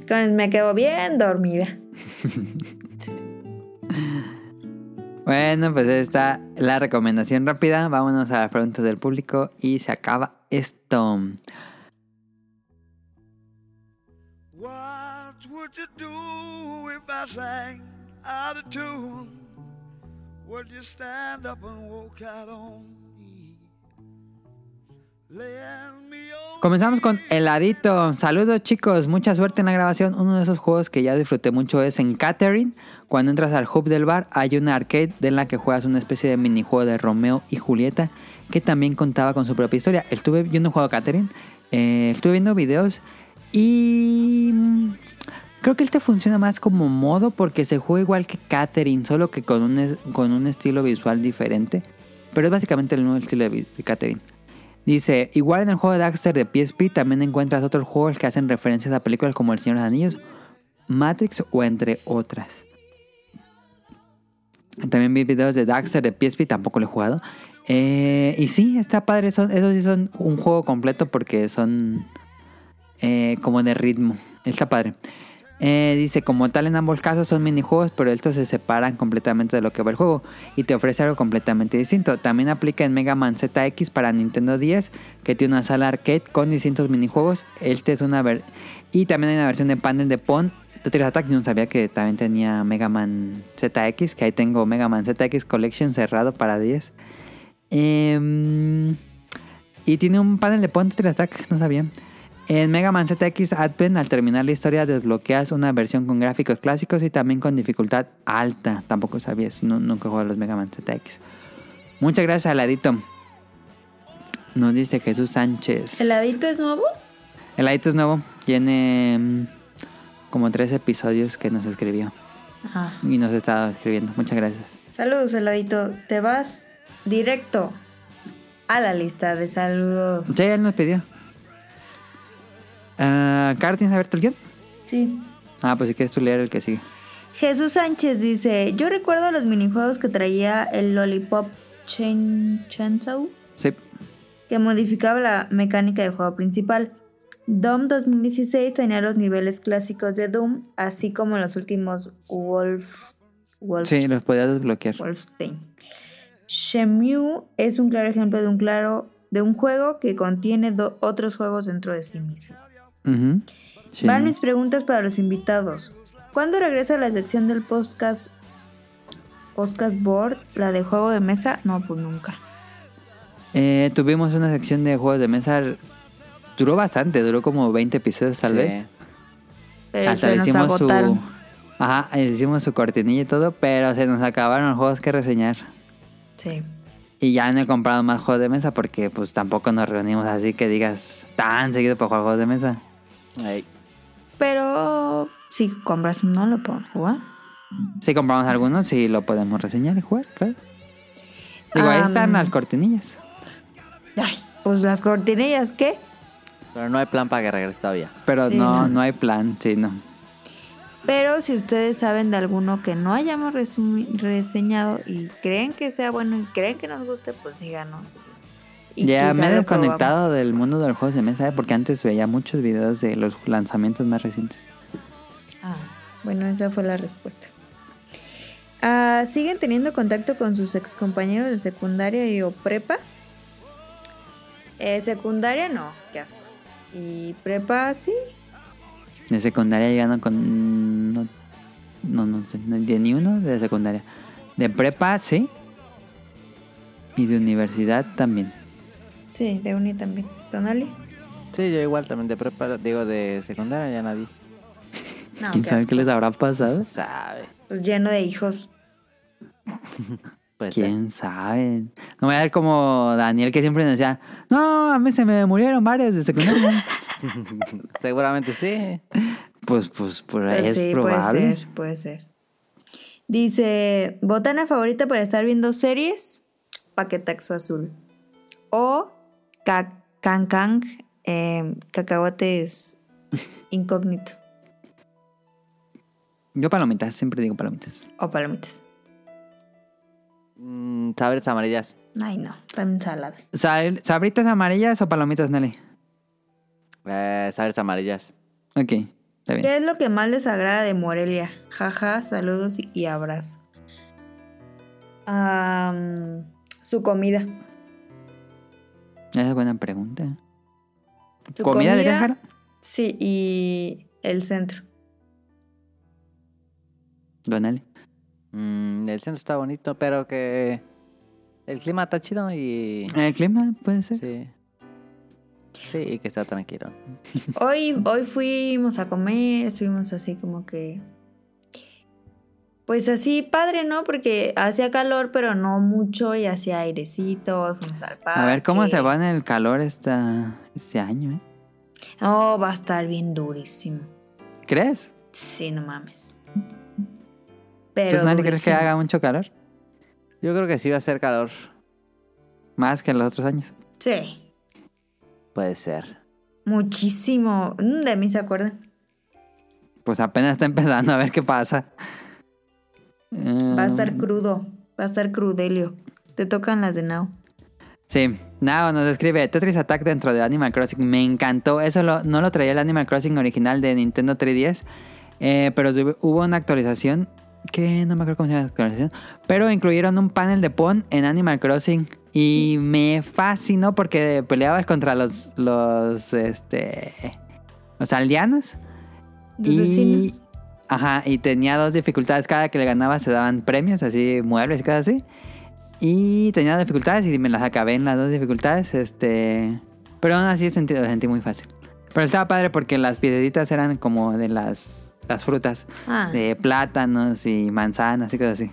Con- me quedo bien dormida. Bueno, pues está la recomendación rápida. Vámonos a las preguntas del público y se acaba esto. What would you do if I sang out of tune? Comenzamos con Heladito. Saludos chicos, mucha suerte en la grabación. Uno de esos juegos que ya disfruté mucho es en Catherine. Cuando entras al hub del bar hay una arcade en la que juegas una especie de minijuego de Romeo y Julieta que también contaba con su propia historia. Estuve viendo un juego Catherine, eh, estuve viendo videos Y creo que este funciona más como modo porque se juega igual que Catherine, solo que con un, con un estilo visual diferente. Pero es básicamente el mismo estilo de, de Catherine. Dice, igual en el juego de Daxter de PSP también encuentras otros juegos que hacen referencias a películas como El Señor de los Anillos, Matrix o entre otras. También vi videos de Daxter de PSP, tampoco lo he jugado. Eh, y sí, está padre. Esos sí son un juego completo porque son eh, como de ritmo. Está padre. Eh, dice, como tal en ambos casos son minijuegos, pero estos se separan completamente de lo que va el juego y te ofrece algo completamente distinto. También aplica en Mega Man ZX para Nintendo 10, que tiene una sala arcade con distintos minijuegos. Este es una ver y también hay una versión de panel de Pon. Tetris Attack, yo no sabía que también tenía Mega Man ZX, que ahí tengo Mega Man ZX Collection cerrado para 10. Em, y tiene un panel de Pon Tetris Attack, no sabía. En Mega Man ZX Advent, al terminar la historia, desbloqueas una versión con gráficos clásicos y también con dificultad alta. Tampoco sabías, no, nunca jugué a los Mega Man ZX. Muchas gracias, Aladito. Nos dice Jesús Sánchez. ¿El ladito es nuevo? El Aladito es nuevo. Tiene mm, como tres episodios que nos escribió. Ah. Y nos está escribiendo. Muchas gracias. Saludos, heladito. Te vas directo a la lista de saludos. Sí, él nos pidió. Ah, Caro, ¿tienes abierto el guion? Sí. Ah, pues si quieres tú leer el que sigue. Jesús Sánchez dice, yo recuerdo los minijuegos que traía el Lollipop Chain Chainsaw Sí. que modificaba la mecánica del juego principal. Doom 2016 tenía los niveles clásicos de Doom, así como los últimos Wolf, Wolf Sí, los podías desbloquear. Wolfenstein. Shenmue es un claro ejemplo de un claro de un juego que contiene otros juegos dentro de sí mismo. Sí. Van mis preguntas para los invitados. ¿Cuándo regresa la sección del podcast podcast board, la de juego de mesa? No, pues nunca. Eh, tuvimos una sección de juegos de mesa. Duró bastante, duró como 20 episodios tal Sí. vez. Pero Hasta se le nos hicimos agotaron. su. Ajá, le hicimos su cortinilla y todo, pero se nos acabaron los juegos que reseñar. Sí. Y ya no he comprado más juegos de mesa porque pues tampoco nos reunimos así que digas tan seguido para jugar juegos de mesa. Pero si compras uno lo podemos jugar. Si compramos algunos, sí lo podemos reseñar y jugar, claro. Digo, ahí Am. están las cortinillas. Ay, pues las cortinillas, ¿qué? Pero no hay plan para que regrese todavía. Pero Sí, no, no. no hay plan, sí, no. Pero si ustedes saben de alguno que no hayamos reseñado y creen que sea bueno y creen que nos guste, pues díganos. Y, ya me he desconectado del mundo de los juegos de mesa, ¿eh? porque antes veía muchos videos de los lanzamientos más recientes. Ah, bueno, esa fue la respuesta. Ah, ¿Siguen teniendo contacto con sus ex compañeros de secundaria y o prepa? Eh, secundaria no, qué asco. Y prepa sí. De secundaria ya no con... No, no, no sé, no, de ni uno de secundaria. De prepa, sí. Y de universidad también. Sí, de uni también. ¿Tonali? Sí, yo igual también de prepa, digo de secundaria ya nadie No, ¿Quién qué sabe asco. qué les habrá pasado? sabe. Pues lleno de hijos. Pues ¿Quién sabe? No voy a ver como Daniel que siempre nos decía, no, a mí se me murieron varios de secundaria. seguramente sí. pues, pues, por ahí Pues es sí, probable. puede ser, puede ser. Dice, botana favorita para estar viendo series, paquetaxo azul. O cancang, eh, cacahuates incógnito. Yo palomitas, siempre digo palomitas. O palomitas. Mm, sabres amarillas. Ay, no, también saladas. Sal- ¿Sabritas amarillas o palomitas, Nelly? Eh, sabres amarillas. Ok, está bien. ¿Qué es lo que más les agrada de Morelia? Jaja, saludos y, y abrazo. Am, su comida. Esa es buena pregunta. ¿Comida, de Jara? Sí, y el centro. Don Nelly. Mm, el centro está bonito, pero que el clima está chido y... ¿El clima puede ser? Sí. Sí, y que está tranquilo. Hoy, hoy fuimos a comer, estuvimos así como que. Pues así padre, ¿no? Porque hacía calor, pero no mucho, y hacía airecito, fuimos al parque. A ver cómo se va en el calor esta, este año, ¿eh? Oh, va a estar bien durísimo. ¿Crees? Sí, no mames. Pero. ¿Tú, crees que haga mucho calor? Yo creo que sí va a ser calor. Más que en los otros años. Sí. Puede ser. Muchísimo. Mm, De mí se acuerdan. Pues apenas está empezando a ver qué pasa. Va a estar Mm, crudo. Va a estar crudelio. Te tocan las de Now. Sí, Nao nos escribe Tetris Attack dentro de Animal Crossing. Me encantó. Eso lo- no lo traía el Animal Crossing original de Nintendo 3DS. eh, pero hubo una actualización que no me acuerdo cómo se llama la actualización. Pero incluyeron un panel de Pon en Animal Crossing. Y me fascinó porque peleabas contra los, los, este, los aldeanos. Los y, vecinos. Ajá, y tenía dos dificultades. Cada que le ganabas se daban premios, así, muebles y cosas así. Y tenía dos dificultades y me las acabé en las dos dificultades. Este. Pero aún así sentí, lo sentí muy fácil. Pero estaba padre porque las piedritas eran como de las, las frutas. Ah, De plátanos y manzanas y cosas así.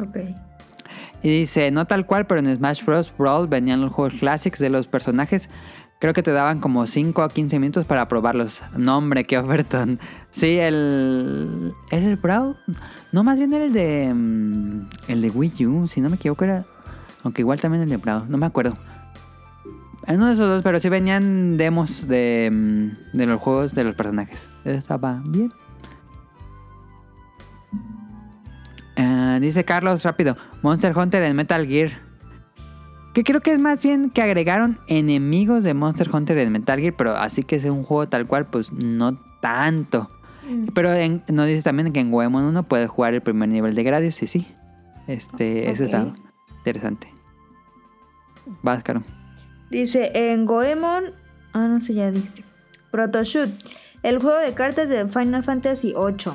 ok. Y dice, no tal cual, pero en Smash Bros. Brawl venían los juegos clásicos de los personajes. Creo que te daban como 5 a 15 minutos para probarlos. No, hombre, qué ofertón. Sí, el... ¿Era el Brawl? No, más bien era el de... mm, El de Wii U, si no me equivoco era... Aunque igual también el de Brawl, no me acuerdo. Uno de esos dos, pero sí venían demos de, mm, de los juegos de los personajes. Estaba bien. Ah, dice Carlos rápido, Monster Hunter en Metal Gear. Que creo que es más bien que agregaron enemigos de Monster Hunter en Metal Gear, pero así que es un juego tal cual, pues no tanto. Pero en- nos dice también que en Goemon 1 puedes jugar el primer nivel de Gradius, y sí. Este, eso Ok. está interesante. Vas, Caro. Dice en Goemon. Ah, no sé, ya dice. Protoshoot. El juego de cartas de Final Fantasy VIII.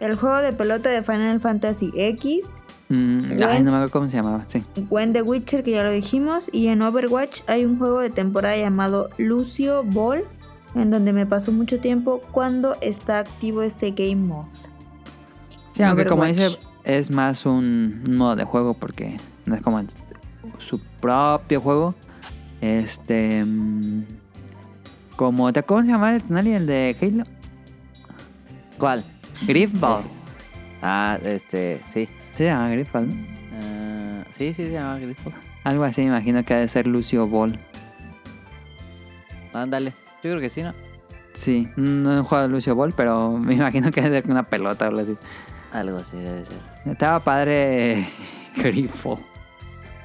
El juego de pelota de Final Fantasy X. Mm, ay, no me acuerdo cómo se llamaba, sí. When the Witcher, que ya lo dijimos. Y en Overwatch hay un juego de temporada llamado Lucio Ball. En donde me pasó mucho tiempo cuando está activo este Game Mode. Sí, aunque como dice, es más un modo de juego porque no es como su propio juego. Este. mm, Como, ¿te ¿cómo se llama el el de Halo? ¿Cuál? Griffball. Ah, este, sí. Se llama Griffball, ¿no? Ah, sí, sí, se llama Grifo. Algo así, me imagino que ha de ser Lucio Ball. Ándale. Yo creo que sí, ¿no? Sí, no he jugado a Lucio Ball, pero me imagino que ha de ser una pelota o algo así. Algo así debe ser. Estaba padre Griffball.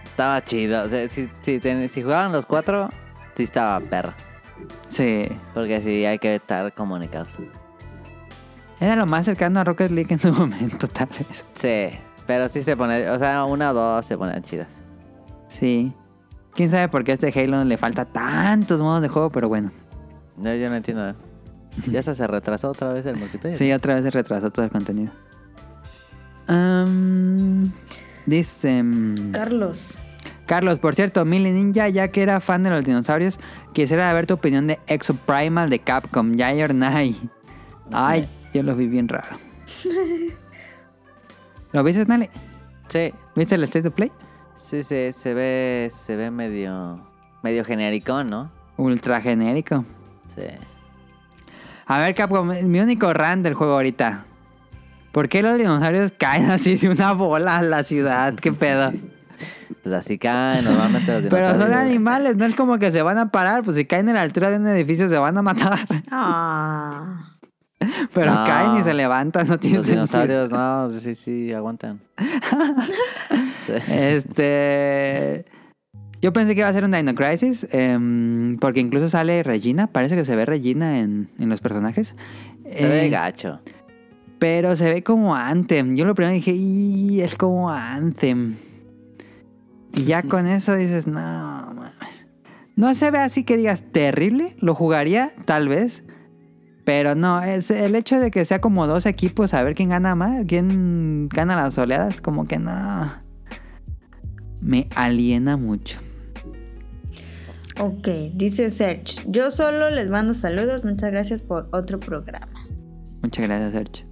Estaba chido. O sea, si, si, ten- si jugaban los cuatro, sí estaba perro. Sí, Porque sí hay que estar comunicados. era lo más cercano a Rocket League en su momento, tal vez. Sí, pero sí se pone, o sea, una o dos se ponen chidas. Sí. Quién sabe por qué a este Halo le falta tantos modos de juego, pero bueno. No, yo no entiendo. ¿eh? Ya se retrasó otra vez el multiplayer. Sí, otra vez se retrasó todo el contenido. Am, dice Carlos. Carlos, por cierto, Mili Ninja, ya que era fan de los dinosaurios, quisiera ver tu opinión de Exo Primal de Capcom, Yay or Nay. Ay, yo lo vi bien raro. ¿Lo viste, Nale? Sí, ¿Viste el State of Play? sí, sí, se ve, se ve medio, medio genérico, ¿no? Ultra genérico. Sí. A ver, Capcom, mi único rant del juego ahorita. ¿Por qué los dinosaurios caen así de una bola a la ciudad? ¿Qué pedo? Pues así caen normalmente los Pero son dinosaurios. animales, no es como que se van a parar. Pues si caen en la altura de un edificio se van a matar. Ah. Pero No. caen y se levantan, no tiene Los sentido. dinosaurios, no, sí, sí, aguantan. Este. Yo pensé que iba a ser un Dino Crisis. em, porque incluso sale Regina. Parece que se ve Regina en, en los personajes. Se ve Eh, gacho. Pero se ve como Anthem. Yo lo primero dije, y es como Anthem. Y ya con eso dices, no, mames. No se ve así que digas terrible. Lo jugaría, tal vez. Pero no, es el hecho de que sea como dos equipos, a ver quién gana más, quién gana las oleadas, como que no. Me aliena mucho. Ok, dice Serge. Yo solo les mando saludos. Muchas gracias por otro programa. Muchas gracias, Sergio.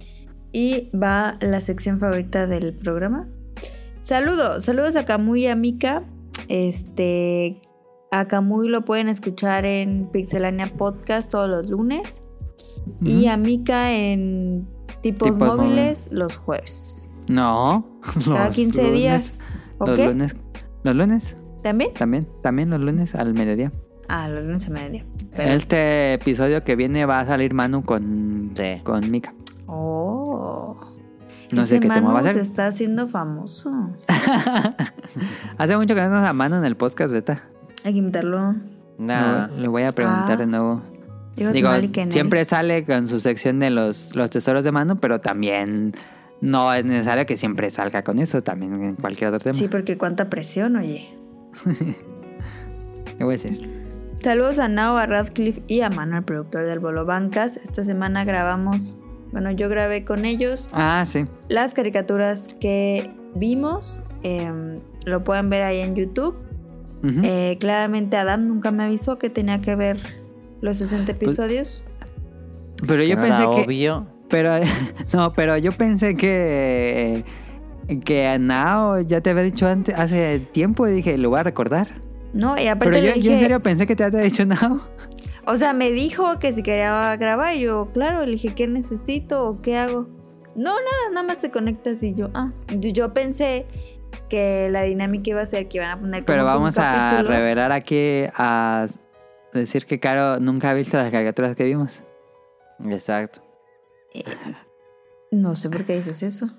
Y va la sección favorita del programa. Saludos, saludos a Camuy y a Mika. Este. A Camuy lo pueden escuchar en Pixelania Podcast todos los lunes. Y a Mika en Tipos, Tipos Móviles los jueves. No. Cada los 15 lunes. días. ¿O Los qué? lunes. Los lunes. ¿También? También. También los lunes al mediodía. Ah, los lunes a mediodía. Pero- Este episodio que viene va a salir Manu con, Sí. con Mika. Oh. No sé qué tema va a Manu ser. se está haciendo famoso. Hace mucho que no nos a Manu en el podcast, beta. Hay que invitarlo. Nah. Le voy a preguntar Ah. de nuevo. Digo, Digo, siempre sale con su sección de los, los tesoros de Manu, pero también no es necesario que siempre salga con eso, también en cualquier otro tema. Sí, porque cuánta presión, oye. ¿Qué voy a decir? Saludos a Nao, a Radcliffe y a Manuel, productor del Bolo Bancas. Esta semana grabamos, bueno, yo grabé con ellos Ah, sí. las caricaturas que vimos. em, lo pueden ver ahí en YouTube. Eh, claramente Adam nunca me avisó que tenía que ver los 60 episodios. pero yo no pensé era que... obvio. Pero, no, pero yo pensé que... Que Nao ya te había dicho antes, hace tiempo y dije, lo voy a recordar. No, y aparte Pero yo, le yo dije, en serio pensé que te había dicho Nao. o sea, me dijo que si quería grabar, y yo, claro, le dije, ¿qué necesito o qué hago? No, nada, nada más te conectas y yo, ah, yo, yo pensé que la dinámica iba a ser que iban a poner como Pero vamos a revelar aquí a decir que Caro nunca ha visto las caricaturas que vimos. Exacto. No sé por qué dices eso.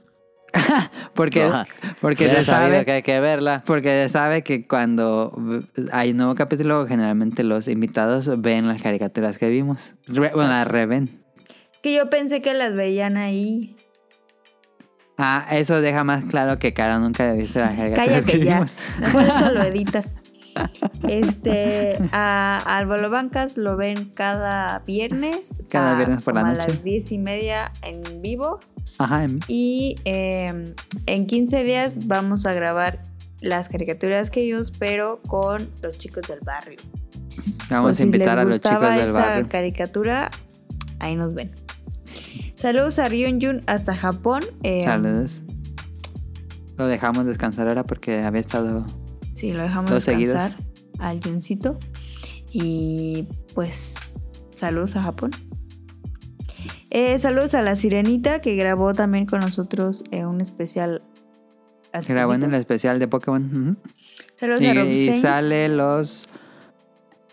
Porque, Ajá. porque Ya se sabe que hay que verla. Porque se sabe que cuando hay un nuevo capítulo, generalmente los invitados ven las caricaturas que vimos. Re- bueno, las reven. Es que yo pensé que las veían ahí. Ah, eso deja más claro que Caro nunca ha visto las caricaturas que Cállate ya. vimos. Mejor eso lo editas. Este, a Álvaro Bancas lo ven cada viernes. Cada a- viernes por la noche. A las diez y media en vivo. Ajá, em- Y eh, en 15 días vamos a grabar las caricaturas que vimos, pero con los chicos del barrio. vamos a invitar a los chicos del esa barrio. caricatura, ahí nos ven. Saludos a Ryun hasta Japón. eh, Saludos. Lo dejamos descansar ahora porque había estado... Sí, lo dejamos seguidos. descansar al Juncito. Y pues, saludos a Japón. Eh, saludos a la Sirenita que grabó también con nosotros eh, un especial. Grabó en el especial de Pokémon. Saludos Y, a Rob y Sainz. sale los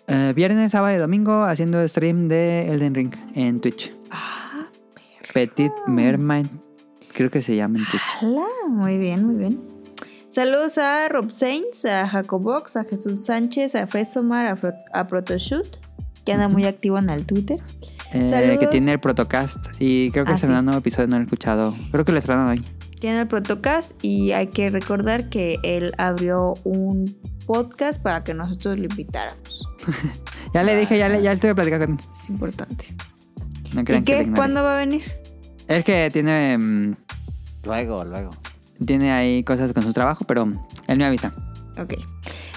eh, viernes, sábado y domingo haciendo stream de Elden Ring en Twitch. Ah, Petit Mermaid, creo que se llama en Twitch. ala, muy bien, muy bien. Saludos a Rob Sainz, a Jacobox, a Jesús Sánchez, a Festomar, a, Fro- a Protoshoot, que anda muy activo en el Twitter. Eh, que tiene el Protocast y creo que Ah, estrenaron sí. un nuevo episodio, no lo he escuchado. Creo que lo estrenaron hoy. Tiene el Protocast y hay que recordar que él abrió un podcast para que nosotros lo invitáramos. Ya le dije, ya le, ya le estuve platicando con él. Es importante. No ¿Y que qué? ¿Cuándo va a venir? Es que tiene, mm, Luego, luego. Tiene ahí cosas con su trabajo, pero él me avisa. Ok.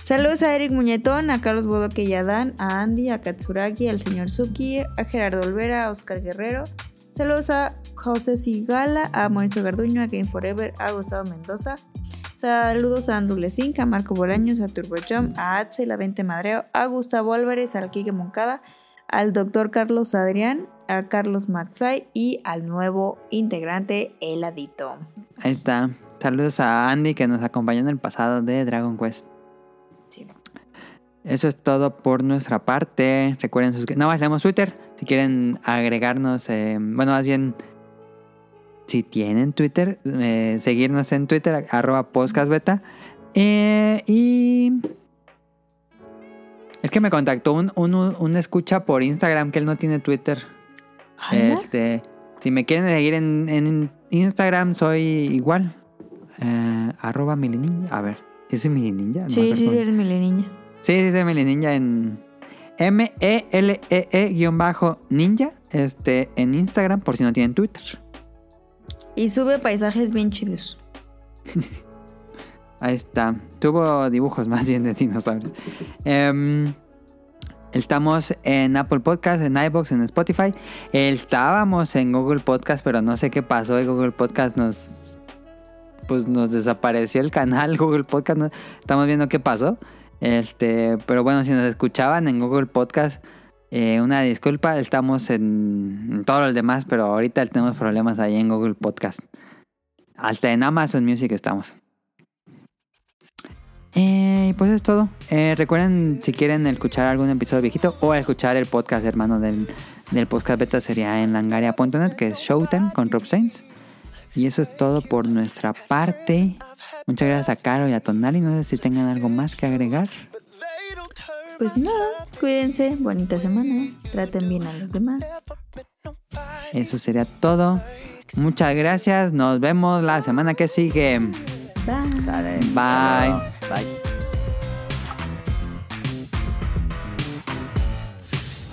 Saludos a Eric Muñetón, a Carlos Bodoque y Adán, a Andy, a Katsuragi, al señor Suki, a Gerardo Olvera, a Oscar Guerrero. Saludos a José Sigala, a Mauricio Garduño, a Game Forever, a Gustavo Mendoza. Saludos a Andrew Lezink, a Marco Bolaños, a Turbo Jump, a Axel, a Vente Madreo, a Gustavo Álvarez, al Quique Moncada, al doctor Carlos Adrián, a Carlos McFly y al nuevo integrante Heladito. Ahí está. Saludos a Andy que nos acompañó en el pasado de Dragon Quest. Sí. Eso es todo por nuestra parte. Recuerden suscribirse. Nada más leemos Twitter. Si quieren agregarnos, eh, bueno, más bien, si tienen Twitter, eh, seguirnos en Twitter, arroba podcastbeta. Eh, y es que me contactó un, un, un escucha por Instagram que él no tiene Twitter. ¿Ala? Este, si me quieren seguir en, en Instagram, soy igual. Eh, arroba milininja. A ver, ¿sí soy milininja? No Sí, sí, eres mi niña. Sí, sí, soy milininja en M-E-L-E-E-ninja. Este, en Instagram, por si no tienen Twitter. Y sube paisajes bien chidos. Ahí está. Tuvo dibujos más bien de dinosaurios. Em, estamos en Apple Podcast, en iBox, en Spotify. Estábamos en Google Podcast, pero no sé qué pasó. Y Google Podcast nos. Pues nos desapareció el canal Google Podcast. estamos viendo qué pasó. Este, pero bueno, si nos escuchaban en Google Podcast, eh, una disculpa, estamos en, todos los demás, pero ahorita tenemos problemas ahí en Google Podcast. Hasta en Amazon Music estamos. Eh, pues es todo. Eh, recuerden, si quieren escuchar algún episodio viejito o escuchar el podcast hermano del, del podcast beta, sería en langaria.net, que es Showtime con Rob Sainz. Y eso es todo por nuestra parte. Muchas gracias a Caro y a Tonali. No sé si tengan algo más que agregar. Pues nada, cuídense, bonita semana, traten bien a los demás. Eso sería todo. Muchas gracias. Nos vemos la semana que sigue. Bye. Bye. Bye.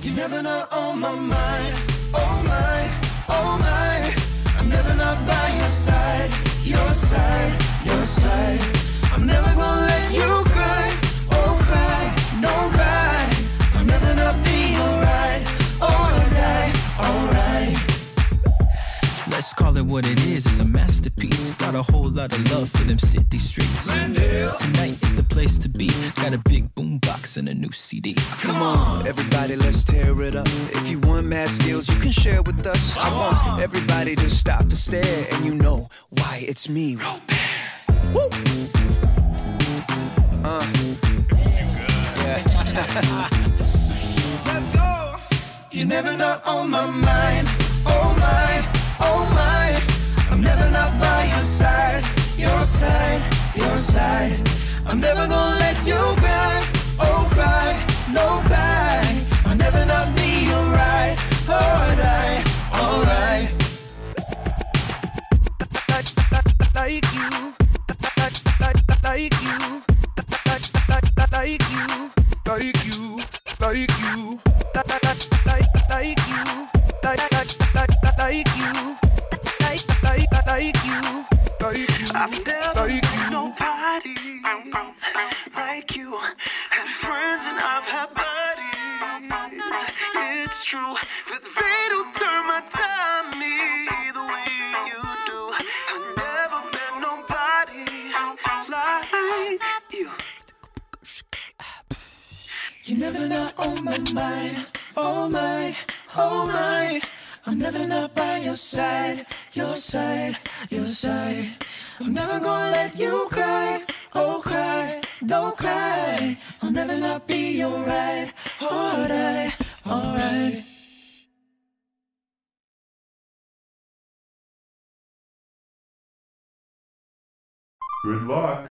You're never not on my mind. Oh my, oh my. Never not by your side. Your side, your side. I'm never gonna let you cry. Let's call it what it is, it's a masterpiece. Got a whole lot of love for them city streets. Tonight is the place to be. Got a big boombox and a new CD. Come on, everybody, let's tear it up. If you want mad skills, you can share with us. I want everybody to stop and stare, and you know why it's me, Robert. Woo! Uh. Yeah. let's go. You're never not on my mind. Oh my. I'm never not by your side. Your side, your side. I'm never gonna let you cry. Oh cry, no cry. I'll never not be your alright. Alright, alright. Like you, like you, like you, like you, like you, like you, like like you, like like like you, like you. I've never nobody like you. Had friends and I've had buddies. It's true that they don't turn my the way you do. I never met nobody like you. You're never not on my mind. Oh my, oh oh my. I'm never not by your side, your side, your side. I'm never gonna let you cry. Oh cry, don't cry. I'll never not be alright. Alright, alright. Good luck.